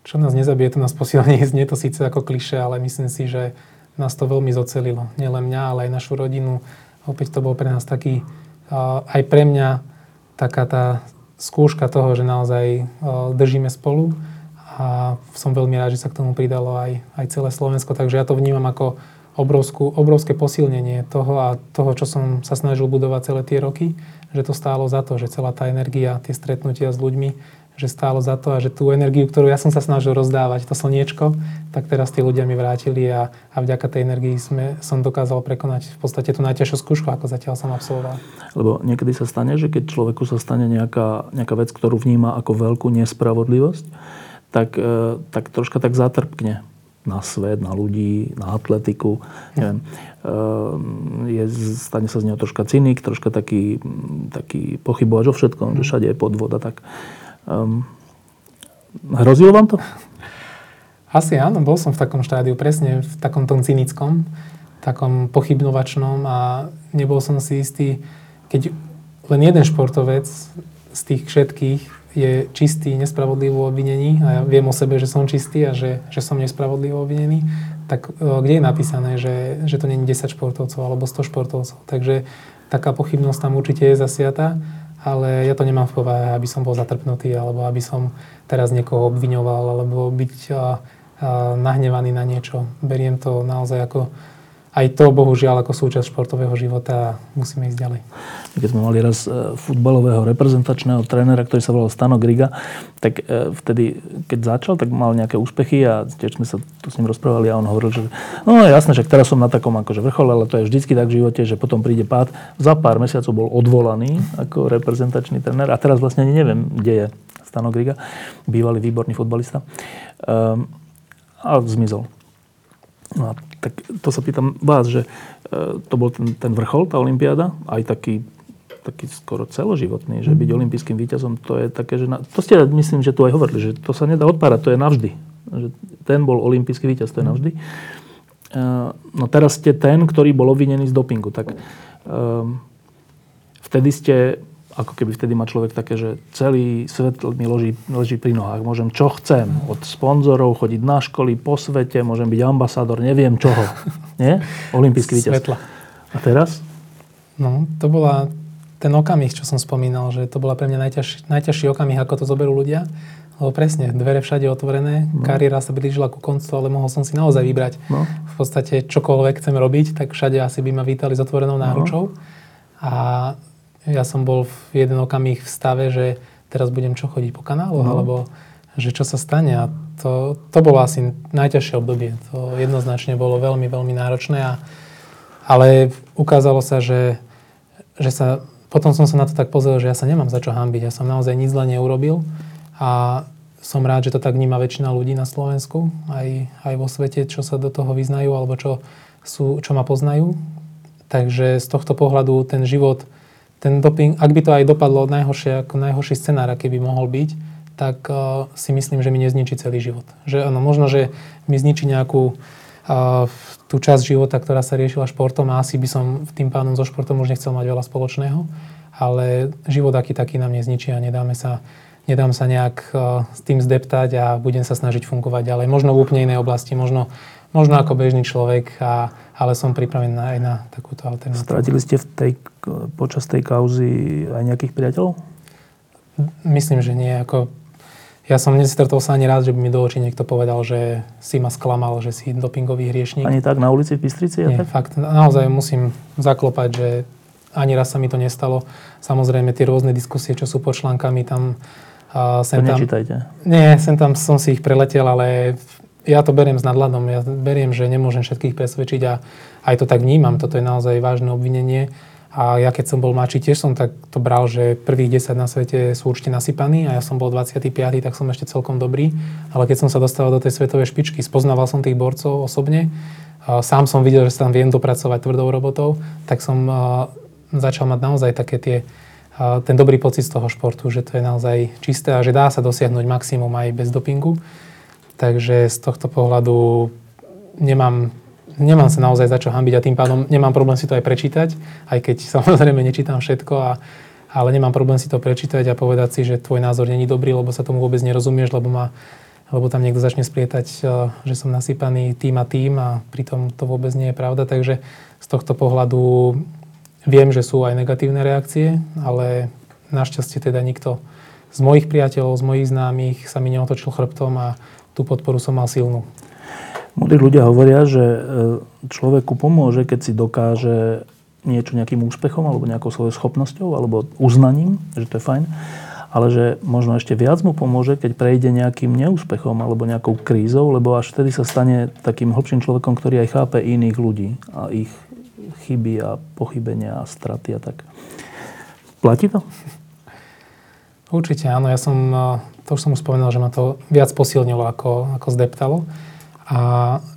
S2: Čo nás nezabije, to nás posilní. Znie to síce ako kliše, ale myslím si, že nás to veľmi zocelilo. Nielen mňa, ale aj našu rodinu. Opäť to bol pre nás taký, aj pre mňa, taká tá skúška toho, že naozaj držíme spolu. A som veľmi rád, že sa k tomu pridalo aj, aj celé Slovensko. Takže ja to vnímam ako obrovskú, obrovské posilnenie toho a toho, čo som sa snažil budovať celé tie roky, že to stálo za to, že celá tá energia, tie stretnutia s ľuďmi, že stálo za to a že tú energiu, ktorú ja som sa snažil rozdávať, to slniečko, tak teraz tí ľudia mi vrátili a, a vďaka tej energii sme, som dokázal prekonať v podstate tú najťažšiu skúšku, ako zatiaľ som absolvoval.
S1: Lebo niekedy sa stane, že keď človeku sa stane nejaká, nejaká vec, ktorú vníma ako veľkú nespravodlivosť, tak, e, tak troška tak zatrpkne na svet, na ľudí, na atletiku. Neviem, ehm, je, stane sa z neho troška cynik, troška taký, taký pochybovač o všetkom, že všade je podvod a tak. Um, hrozilo vám to?
S2: Asi áno, bol som v takom štádiu, presne v takom tom cynickom, takom pochybnovačnom a nebol som si istý, keď len jeden športovec z tých všetkých je čistý, nespravodlivo obvinený a ja viem o sebe, že som čistý a že, že som nespravodlivo obvinený, tak e, kde je napísané, že, že to není 10 športovcov alebo 100 športovcov. Takže taká pochybnosť tam určite je zasiata, ale ja to nemám v povahe, aby som bol zatrpnutý alebo aby som teraz niekoho obviňoval alebo byť nahnevaný na niečo. Beriem to naozaj ako aj to bohužiaľ ako súčasť športového života musíme ísť ďalej.
S1: Keď sme mali raz e, futbalového reprezentačného trénera, ktorý sa volal Stano Griga, tak e, vtedy, keď začal, tak mal nejaké úspechy a tiež sme sa tu s ním rozprávali a on hovoril, že no jasné, že teraz som na takom akože vrchole, ale to je vždycky tak v živote, že potom príde pád. Za pár mesiacov bol odvolaný ako reprezentačný tréner a teraz vlastne neviem, kde je Stano Griga, bývalý výborný futbalista. Um, a zmizol. No a tak to sa pýtam vás, že e, to bol ten, ten vrchol, tá Olympiáda, aj taký, taký skoro celoživotný, že byť mhm. olympijským víťazom, to je také, že... Na, to ste, myslím, že tu aj hovorili, že to sa nedá odpárať, to je navždy. Že ten bol olympijský víťaz, to je mhm. navždy. E, no teraz ste ten, ktorý bol obvinený z dopingu, tak um, vtedy ste ako keby vtedy má človek také, že celý svet mi leží, leží pri nohách. Môžem čo chcem. Od sponzorov chodiť na školy po svete, môžem byť ambasádor, neviem čoho. *laughs* Nie? Olympijský víťaz. Svetla. A teraz?
S2: No, to bola ten okamih, čo som spomínal, že to bola pre mňa najťažší, najťažší okamih, ako to zoberú ľudia. Lebo presne, dvere všade otvorené, no. kariéra sa blížila ku koncu, ale mohol som si naozaj vybrať. No. V podstate čokoľvek chcem robiť, tak všade asi by ma vítali s otvorenou náručou. No. A ja som bol v jeden okamih v stave, že teraz budem čo chodiť po kanálu, no. alebo že čo sa stane. A to, to bolo asi najťažšie obdobie. To jednoznačne bolo veľmi, veľmi náročné. A, ale ukázalo sa, že, že sa, potom som sa na to tak pozrel, že ja sa nemám za čo hambiť. Ja som naozaj nič zle neurobil. A som rád, že to tak vníma väčšina ľudí na Slovensku, aj, aj vo svete, čo sa do toho vyznajú, alebo čo, sú, čo ma poznajú. Takže z tohto pohľadu ten život ten doping, ak by to aj dopadlo najhoršie, ako najhorší scenár, aký by mohol byť, tak uh, si myslím, že mi nezničí celý život. Že áno, možno, že mi zničí nejakú uh, tú časť života, ktorá sa riešila športom a asi by som tým pánom so športom už nechcel mať veľa spoločného, ale život aký taký nám nezničí a nedáme sa, nedám sa nejak uh, s tým zdeptať a budem sa snažiť fungovať ďalej. Možno v úplne inej oblasti, možno, možno ako bežný človek a ale som pripravený aj na takúto alternatívu.
S1: Stratili ste v tej, počas tej kauzy aj nejakých priateľov?
S2: Myslím, že nie. Ako, ja som nestretol sa ani raz, že by mi do očí niekto povedal, že si ma sklamal, že si dopingový hriešnik.
S1: Ani tak na ulici v Bystrici?
S2: Nie, fakt. Naozaj musím zaklopať, že ani raz sa mi to nestalo. Samozrejme, tie rôzne diskusie, čo sú pod článkami, tam...
S1: Uh, sem to tam, nečítajte.
S2: Nie, sem tam som si ich preletel, ale ja to beriem s nadladom. Ja beriem, že nemôžem všetkých presvedčiť a aj to tak vnímam. Toto je naozaj vážne obvinenie. A ja keď som bol mladší, tiež som tak to bral, že prvých 10 na svete sú určite nasypaní a ja som bol 25. tak som ešte celkom dobrý. Ale keď som sa dostal do tej svetovej špičky, spoznával som tých borcov osobne, sám som videl, že sa tam viem dopracovať tvrdou robotou, tak som začal mať naozaj také tie, ten dobrý pocit z toho športu, že to je naozaj čisté a že dá sa dosiahnuť maximum aj bez dopingu. Takže z tohto pohľadu nemám nemám sa naozaj za čo hambiť a tým pádom nemám problém si to aj prečítať, aj keď *laughs* samozrejme nečítam všetko, a, ale nemám problém si to prečítať a povedať si, že tvoj názor není dobrý, lebo sa tomu vôbec nerozumieš, lebo, ma, lebo tam niekto začne splietať, e, že som nasypaný tým a tým a pritom to vôbec nie je pravda. Takže z tohto pohľadu viem, že sú aj negatívne reakcie, ale našťastie teda nikto z mojich priateľov, z mojich známych sa mi neotočil chrbtom a tú podporu som mal silnú.
S1: Múdri ľudia hovoria, že e, človeku pomôže, keď si dokáže niečo nejakým úspechom alebo nejakou svojou schopnosťou alebo uznaním, že to je fajn, ale že možno ešte viac mu pomôže, keď prejde nejakým neúspechom alebo nejakou krízou, lebo až vtedy sa stane takým hlbším človekom, ktorý aj chápe iných ľudí a ich chyby a pochybenia a straty a tak. Platí to?
S2: Určite áno. Ja som, e, to už som už spomenul, že ma to viac posilnilo ako, ako zdeptalo. A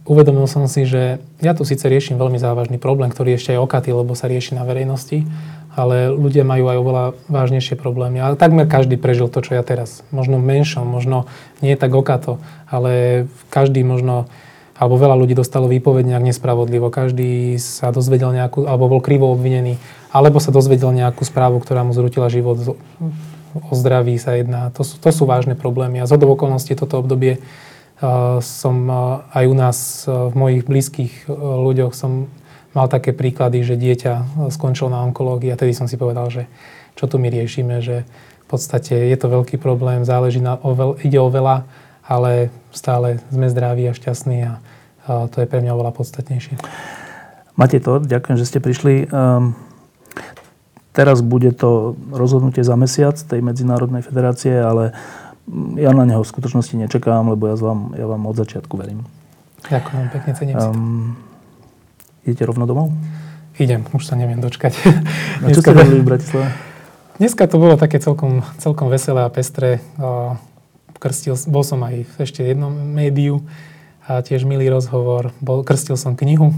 S2: uvedomil som si, že ja tu síce riešim veľmi závažný problém, ktorý ešte aj okatý, lebo sa rieši na verejnosti, ale ľudia majú aj oveľa vážnejšie problémy. Ale takmer každý prežil to, čo ja teraz. Možno menšom, možno nie tak okato, ale každý možno alebo veľa ľudí dostalo výpoveď nejak nespravodlivo. Každý sa dozvedel nejakú, alebo bol krivo obvinený, alebo sa dozvedel nejakú správu, ktorá mu zrutila život. O zdraví sa jedná. To sú, to sú vážne problémy. A z okolností toto obdobie som aj u nás v mojich blízkych ľuďoch som mal také príklady, že dieťa skončilo na onkológii a tedy som si povedal, že čo tu my riešime, že v podstate je to veľký problém, záleží na, o veľ, ide o veľa, ale stále sme zdraví a šťastní a, to je pre mňa oveľa podstatnejšie.
S1: Matej to, ďakujem, že ste prišli. Um, teraz bude to rozhodnutie za mesiac tej Medzinárodnej federácie, ale ja na neho v skutočnosti nečakám, lebo ja vám, ja vám od začiatku verím.
S2: Ďakujem, pekne cením um, si to. Ehm,
S1: idete rovno domov?
S2: Idem, už sa neviem dočkať.
S1: Na čo ste robili v Bratislave?
S2: Dneska to bolo také celkom, celkom veselé a pestré. Krstil, bol som aj v ešte jednom médiu a tiež milý rozhovor. Bol, krstil som knihu.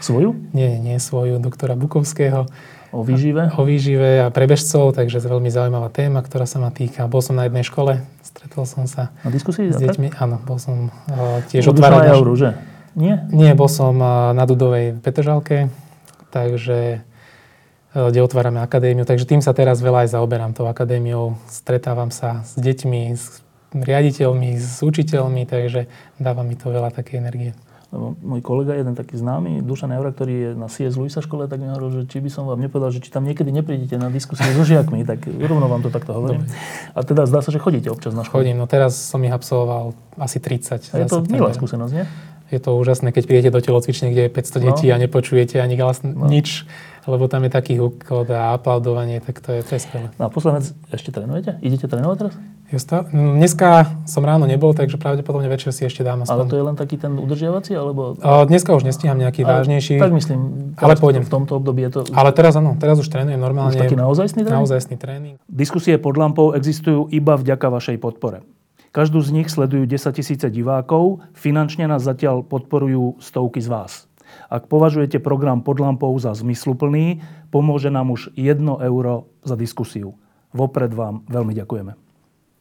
S1: Svoju?
S2: nie, nie svoju, doktora Bukovského.
S1: O výžive?
S2: O výžive a pre bežcov, takže to veľmi zaujímavá téma, ktorá sa ma týka. Bol som na jednej škole, stretol som sa
S1: na diskusii,
S2: s deťmi. Áno, bol som uh, tiež otvárať.
S1: Naš... že? Nie?
S2: Nie, bol som uh, na Dudovej Petržalke, takže uh, kde otvárame akadémiu. Takže tým sa teraz veľa aj zaoberám tou akadémiou. Stretávam sa s deťmi, s riaditeľmi, s učiteľmi, takže dáva mi to veľa také energie
S1: lebo môj kolega, jeden taký známy, Dušan Eura, ktorý je na CS Luisa škole, tak mi hovoril, že či by som vám nepovedal, že či tam niekedy neprídete na diskusiu so žiakmi, tak rovno vám to takto hovorím. Dobre. A teda zdá sa, že chodíte občas na školu.
S2: Chodím, no teraz som ich absolvoval asi 30.
S1: A je to milá skúsenosť, nie?
S2: Je to úžasné, keď prídete do telocvične, kde je 500 no. detí a nepočujete ani hlas, no. nič, lebo tam je taký huk a aplaudovanie, tak to je, to je skvelé.
S1: No a posledná vec, ešte trénujete? Idete trénovať teraz?
S2: Justo. Dneska som ráno nebol, takže pravdepodobne večer si ešte dám
S1: aspoň. Ale to je len taký ten udržiavací, alebo...
S2: O, dneska už nestíham nejaký ale, vážnejší.
S1: Tak myslím,
S2: ale pôjdem.
S1: v tomto období je to...
S2: Ale teraz áno, teraz už trénujem normálne.
S1: Už taký naozajstný tréning?
S2: Naozajstný tréning.
S1: Diskusie pod lampou existujú iba vďaka vašej podpore. Každú z nich sledujú 10 tisíce divákov, finančne nás zatiaľ podporujú stovky z vás. Ak považujete program pod lampou za zmysluplný, pomôže nám už 1 euro za diskusiu. Vopred vám veľmi ďakujeme.